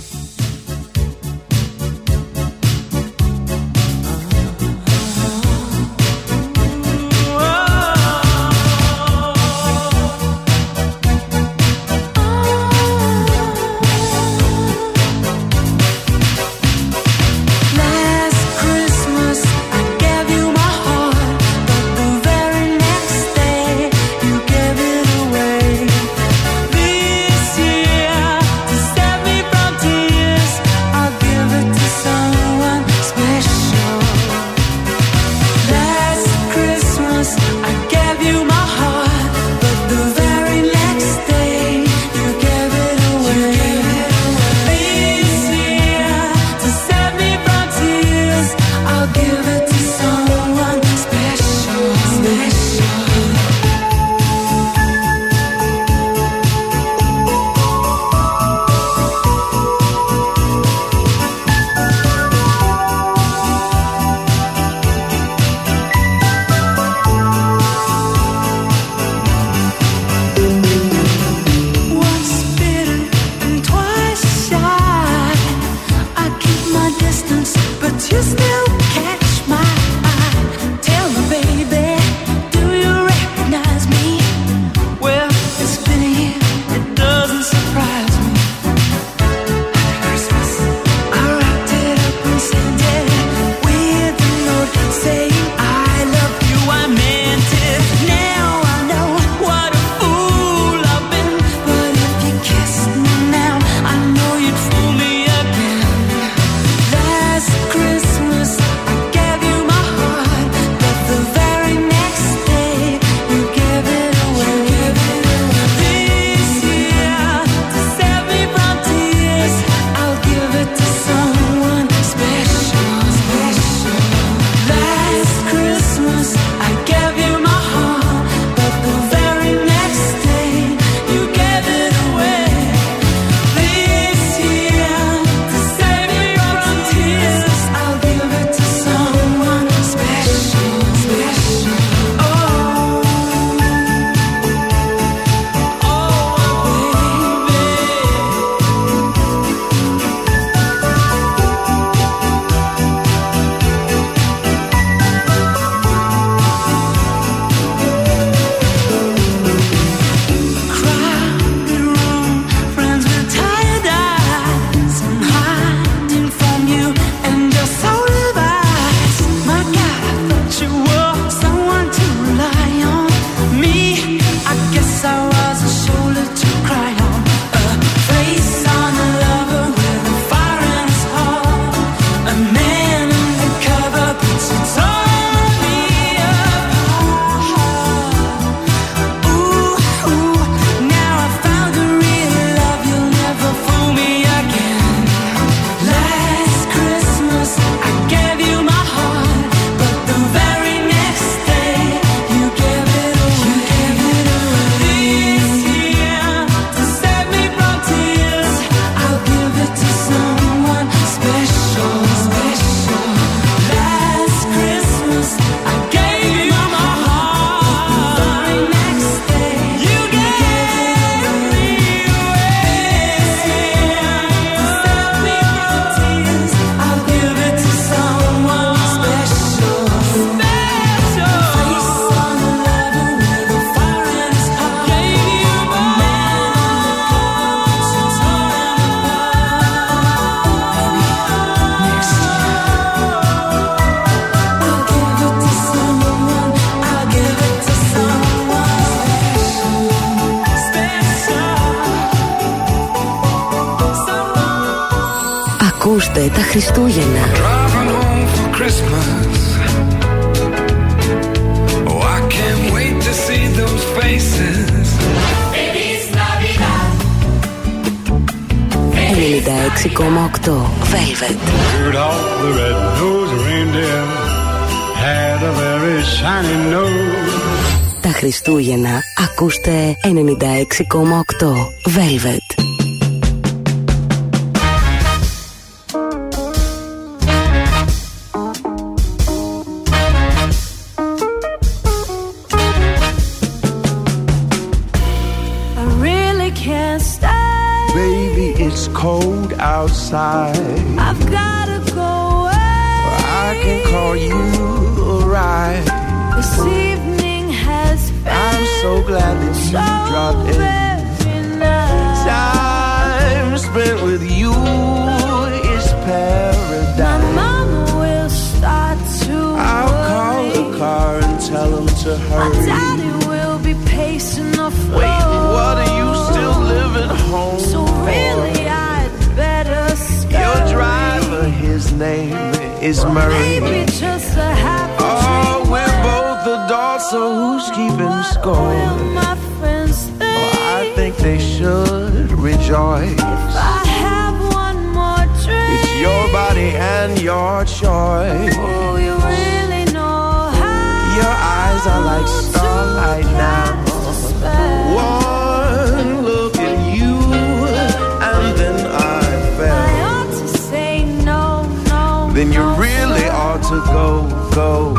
A very shiny nose. Τα Χριστούγεννα ακούστε 96,8 eyes are like starlight now. One look at you, and then I I fell. ought to say no, no. Then you really ought to go, go,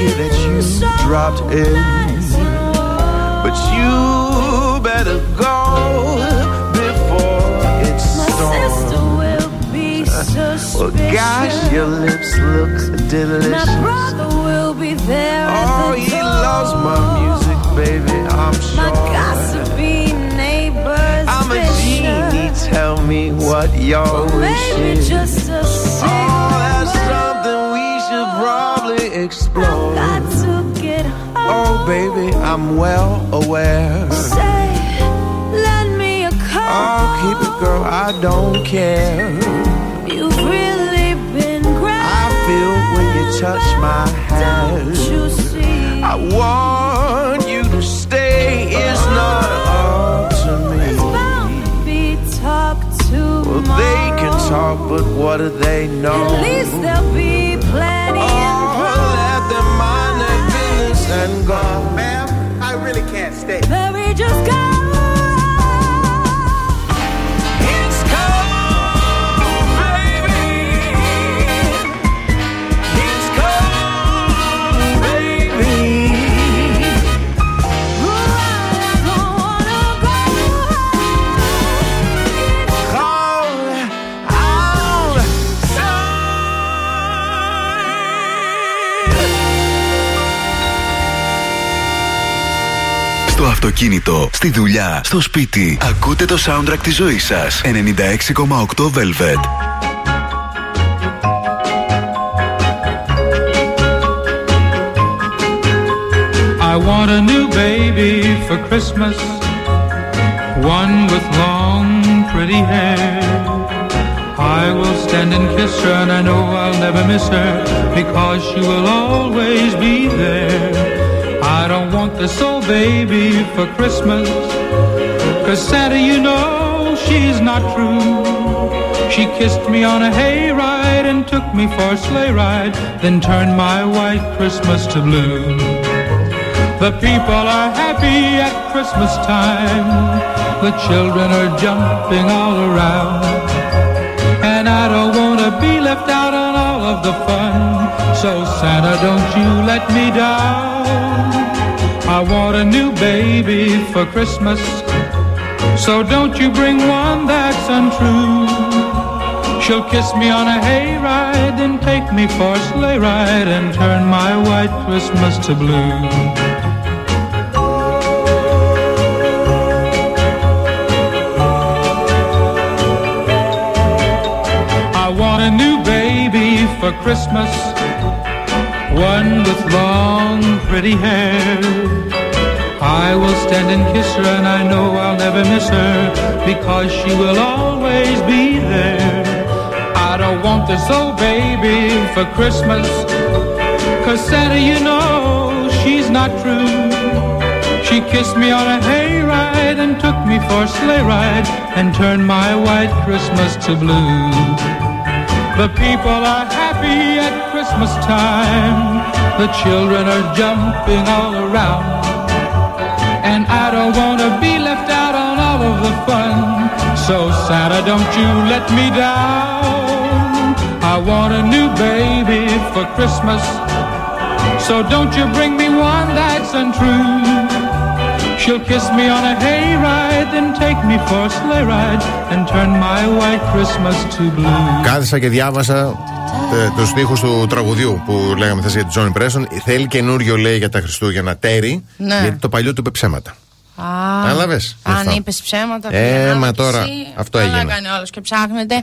lucky that you dropped in. But you better go before it's My sister storm. will be suspicious. Well, gosh, your lips look delicious. My brother will be there. Oh, the he door. loves my music, baby, I'm sure. My gossipy neighbors. I'm a genie, tell me what your wish Maybe is. just a Oh, that's something we should probably explore. Got to get home. Oh, baby, I'm well aware. Say, lend me a call. Oh, keep it, girl, I don't care. You've really been great. I feel when you touch my hand. Don't you see? I want you to stay. It's not up to me. Bound to be talked to. Well, they can talk, but what do they know? At least there'll be and go. Ma'am, I really can't stay. Αυτοκίνητο, στη δουλειά, στο σπίτι. Ακούτε το soundtrack της ζωής σας. 96,8 Velvet. I want a new baby for Christmas, one with long, pretty hair. I will stand and kiss her, and I know I'll never miss her because she will always be there. I don't want this old baby for Christmas, cause Santa, you know, she's not true. She kissed me on a hayride and took me for a sleigh ride, then turned my white Christmas to blue. The people are happy at Christmas time. The children are jumping all around. And I don't want to be left out on all of the fun. So Santa, don't you let me down. I want a new baby for Christmas. So don't you bring one that's untrue. She'll kiss me on a hayride and take me for a sleigh ride and turn my white Christmas to blue. I want a new baby for Christmas, one with long, pretty hair. I will stand and kiss her, and I know I'll never miss her because she will always be there. I don't want this old baby for Christmas, cause Santa, you know, she's not true. She kissed me on a hayride and took me for a sleigh ride and turned my white Christmas to blue. The people are happy at Christmas time. The children are jumping all around. And I don't want to be left out on all of the fun. So Santa, don't you let me down. I want a new baby for Christmas. So don't you bring me one that's untrue. She'll kiss me on a hayride, then take me for a sleigh ride, and turn my white Christmas to blue. Κάθισα και διάβασα τους στίχους του τραγουδιού που λέγαμε χθες για τη Τζόνι Πρέσον. Θέλει καινούριο λέει για τα Χριστούγεννα τέρι, Ναι. γιατί το παλιό του είπε ψέματα. Α, Κατάλαβες, γι' Αν αυτό. είπες ψέματα. Ε, την μα ανάπτυξη, τώρα αυτό καλά έγινε. κάνει όλο και ψάχνετε.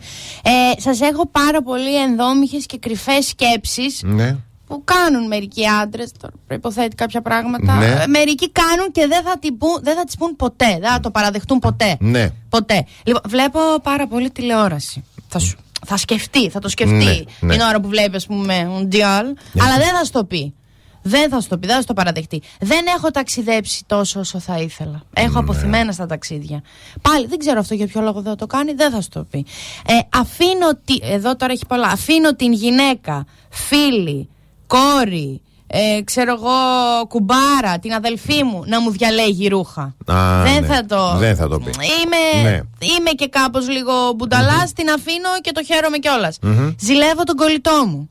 Ε, Σας έχω πάρα πολύ ενδόμηχες και κρυφές σκέψεις Ναι. που κάνουν μερικοί άντρες. Τώρα προποθέτει κάποια πράγματα. Ναι. Ε, Μερικοί κάνουν και δεν θα, την πούν- δεν θα τις πούν ποτέ. Δεν θα το παραδεχτούν ποτέ. Ναι. Ποτέ. Λοιπόν, βλέπω πάρα πολύ τηλεόραση. Θα, σου, θα σκεφτεί, θα το σκεφτεί Ναι, ναι. την ώρα που βλέπει, ας πούμε, Μουντιάλ. Αλλά δεν θα σου το πει. Δεν θα σου το πει, δεν θα σου το παραδεχτεί. Δεν έχω ταξιδέψει τόσο όσο θα ήθελα. Έχω Ναι. αποθυμένα στα ταξίδια. Πάλι δεν ξέρω αυτό για ποιο λόγο δεν το κάνει, δεν θα σου το πει. Ε, αφήνω. τη- Εδώ τώρα έχει πολλά. Αφήνω την γυναίκα, φίλη, κόρη, ε, ξέρω εγώ, κουμπάρα, την αδελφή μου να μου διαλέγει ρούχα. Α, δεν ναι. θα το. Δεν θα το πει. Είμαι, Ναι. είμαι και κάπως λίγο μπουνταλά, την αφήνω και το χαίρομαι κιόλας. Μμμ. Ζηλεύω τον κολλητό μου.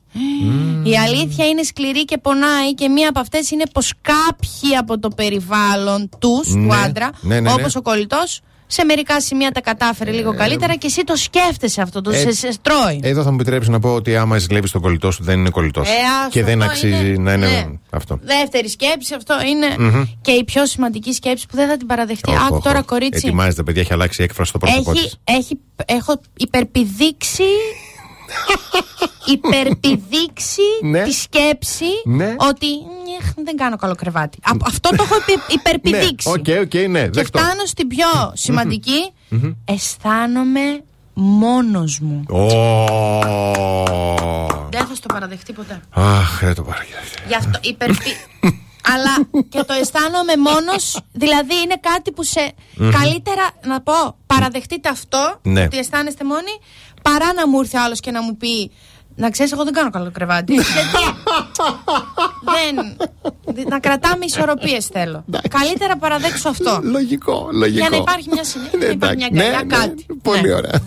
Η αλήθεια είναι σκληρή και πονάει και μία από αυτές είναι πως κάποιοι από το περιβάλλον τους, του Ναι. άντρα, Ναι, ναι, ναι. όπως ο κολλητός, σε μερικά σημεία τα κατάφερε λίγο καλύτερα και εσύ το σκέφτεσαι αυτό, το Ε, σε, σε τρώει. Εδώ θα μου επιτρέψεις να πω ότι άμα ζηλεύεις τον κολλητό σου δεν είναι κολλητός. Ε, άστο, και δεν αυτό αξίζει είναι- να είναι ναι. αυτό. Δεύτερη σκέψη, αυτό είναι Μμμ. και η πιο σημαντική σκέψη που δεν θα την παραδεχτεί. Οχ, Άκου οχ, τώρα, οχ. κορίτσι. Ετοιμάζεται, παιδιά, έχει αλλάξει η έκφραση στο πρόσωπό Έχει, της. έχει, έχω υπερπηδήξει υπερπηδήξει Ναι. τη σκέψη Ναι. ότι «Νιεχ, δεν κάνω καλό κρεβάτι. Α- αυτό το έχω υπε- υπερπηδήξει. Ναι, OK, OK, ναι, Και δεκτό. φτάνω στην πιο σημαντική. Μμμ. Αισθάνομαι μόνος μου. Ω. Δεν θα στο παραδεχτεί ποτέ. Αχ, δεν το παραγγέλνω. Γι' αυτό υπερπη... Αλλά και το αισθάνομαι μόνος, δηλαδή είναι κάτι που σε Μμμ. καλύτερα να πω παραδεχτείτε αυτό, Ναι. ότι αισθάνεστε μόνοι, παρά να μου έρθει άλλος και να μου πει να ξέρεις εγώ δεν κάνω καλό κρεβάτι. Γιατί δεν, να κρατάμε ισορροπίες θέλω. Καλύτερα παραδέξω αυτό. Λογικό, λογικό. Για να υπάρχει μια συνέχεια, να υπάρχει μια Ναι, αγκαλιά, ναι, κάτι. Πολύ ωραία.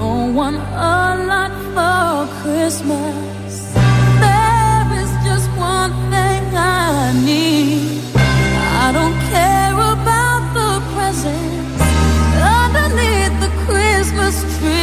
Don't want a lot for Christmas. There is just one thing I need. I don't care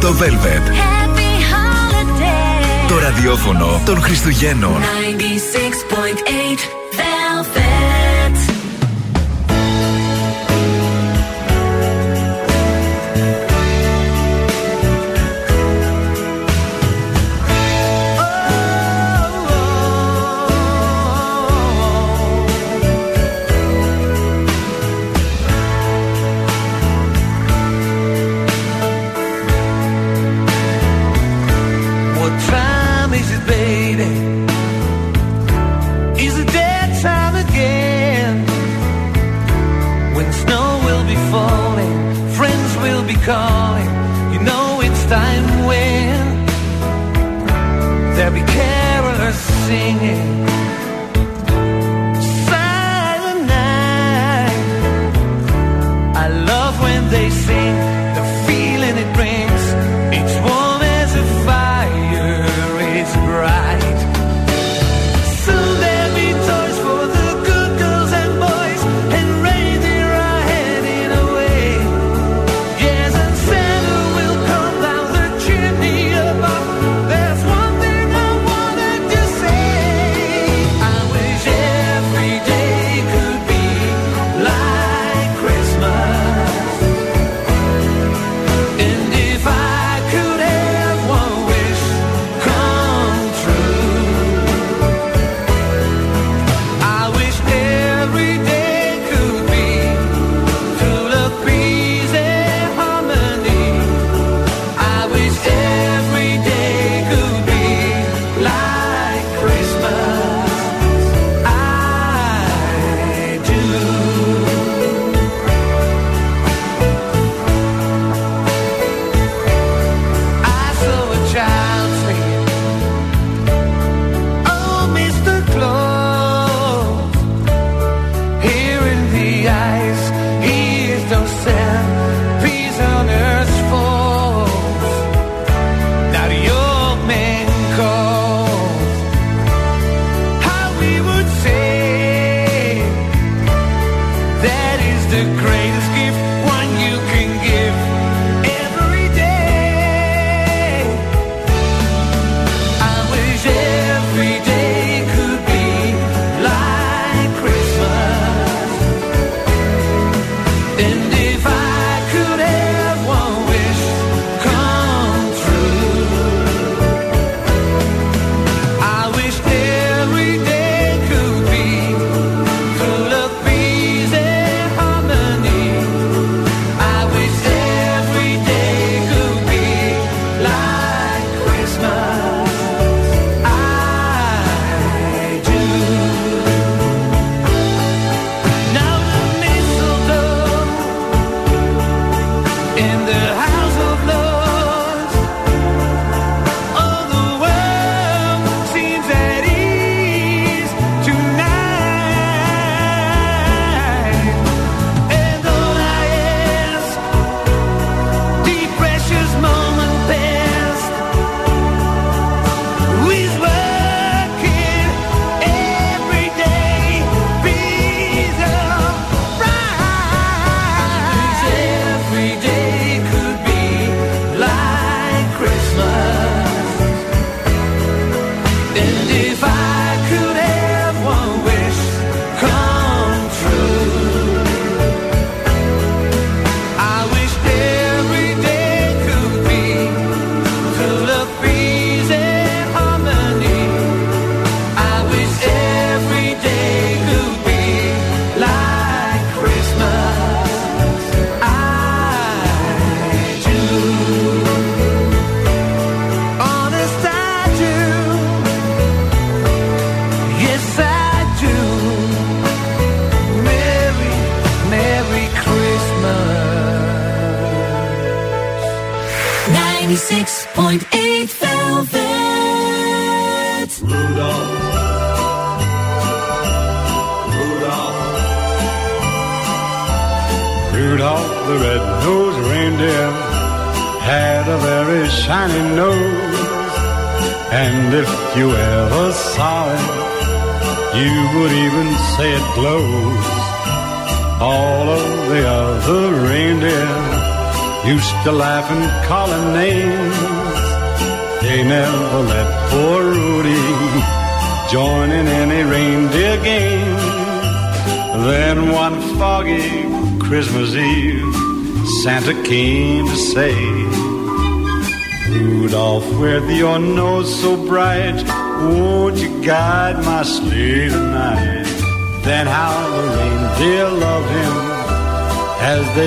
96,8 Velvet. Happy holiday. Το ραδιόφωνο των Χριστουγέννων. 96.8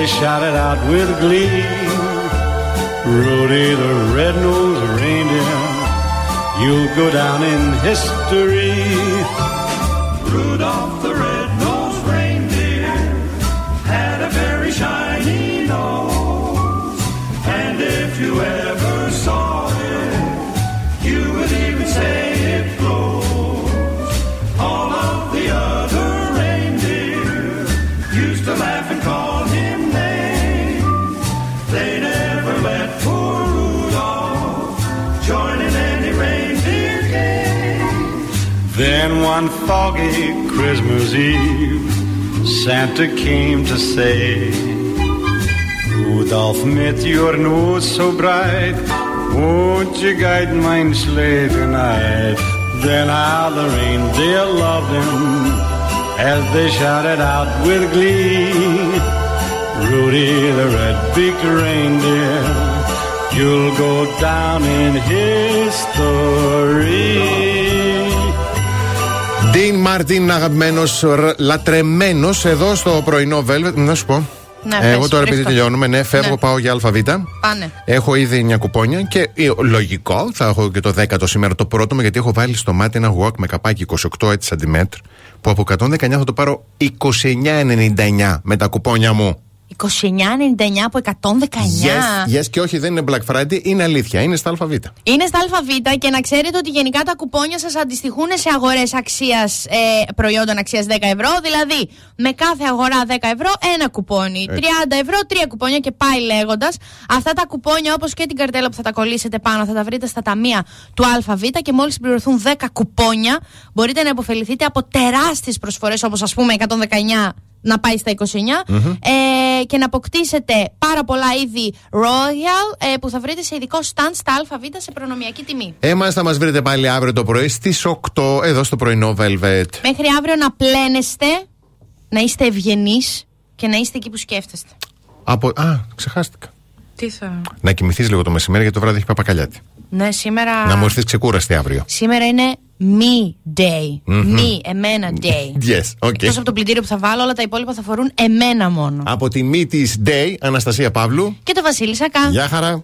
they shouted out with glee. Rudy the red-nosed reindeer, you'll go down in history. Eve, Santa came to say, Rudolph, met your nose so bright, won't you guide mine sleigh tonight? Then how the reindeer loved him as they shouted out with glee. Rudy the red-beaked reindeer, you'll go down in history. Dean Μάρτιν, αγαπημένος, λατρεμένος εδώ στο πρωινό Velvet. Να σου πω. Ναι, Εγώ πες, τώρα επειδή βρίσκω. τελειώνουμε, ναι, φεύγω, Ναι. πάω για ΑΒ. Πάνε. Έχω ήδη 9 κουπόνια και ε, λογικό θα έχω και το 10ο σήμερα το πρώτο μου γιατί έχω βάλει στο μάτι ένα walk με καπάκι 28 έτσι cm που από 119 θα το πάρω 29,99 με τα κουπόνια μου. 29,99 από 119. Yes, yes και όχι δεν είναι Black Friday, είναι αλήθεια, είναι στα ΑΒ. Είναι στα ΑΒ και να ξέρετε ότι γενικά τα κουπόνια σας αντιστοιχούν σε αγορές αξίας ε, προϊόντων αξίας 10 ευρώ. Δηλαδή, με κάθε αγορά 10 ευρώ, ένα κουπόνι. 30 ευρώ, τρία κουπόνια και πάει λέγοντας. Αυτά τα κουπόνια, όπως και την καρτέλα που θα τα κολλήσετε πάνω, θα τα βρείτε στα ταμεία του ΑΒ και μόλις συμπληρωθούν 10 κουπόνια, μπορείτε να υποφεληθείτε από τεράστιες προσφορές όπως ας πούμε 119 να πάει στα 29 ε, και να αποκτήσετε πάρα πολλά είδη Royal ε, που θα βρείτε σε ειδικό stand στα ΑΒ σε προνομιακή τιμή. Εμά θα μας βρείτε πάλι αύριο το πρωί στις 8 εδώ στο πρωινό Velvet. Μέχρι αύριο να πλένεστε, να είστε ευγενείς και να είστε εκεί που σκέφτεστε. Από... Α, ξεχάστηκα. Τι θα. Να κοιμηθείς λίγο το μεσημέρι γιατί το βράδυ έχει παπακαλιάτη. Ναι, σήμερα. Να μου έρθεις ξεκούραστη αύριο. Σήμερα είναι me day. Μμμ. Me, εμένα day. Yes, okay. Εκτός από το πλυντήριο που θα βάλω, όλα τα υπόλοιπα θα φορούν εμένα μόνο. Από τη μη της Day, Αναστασία Παύλου. Και το Βασίλη Σακά. Γεια χαρά.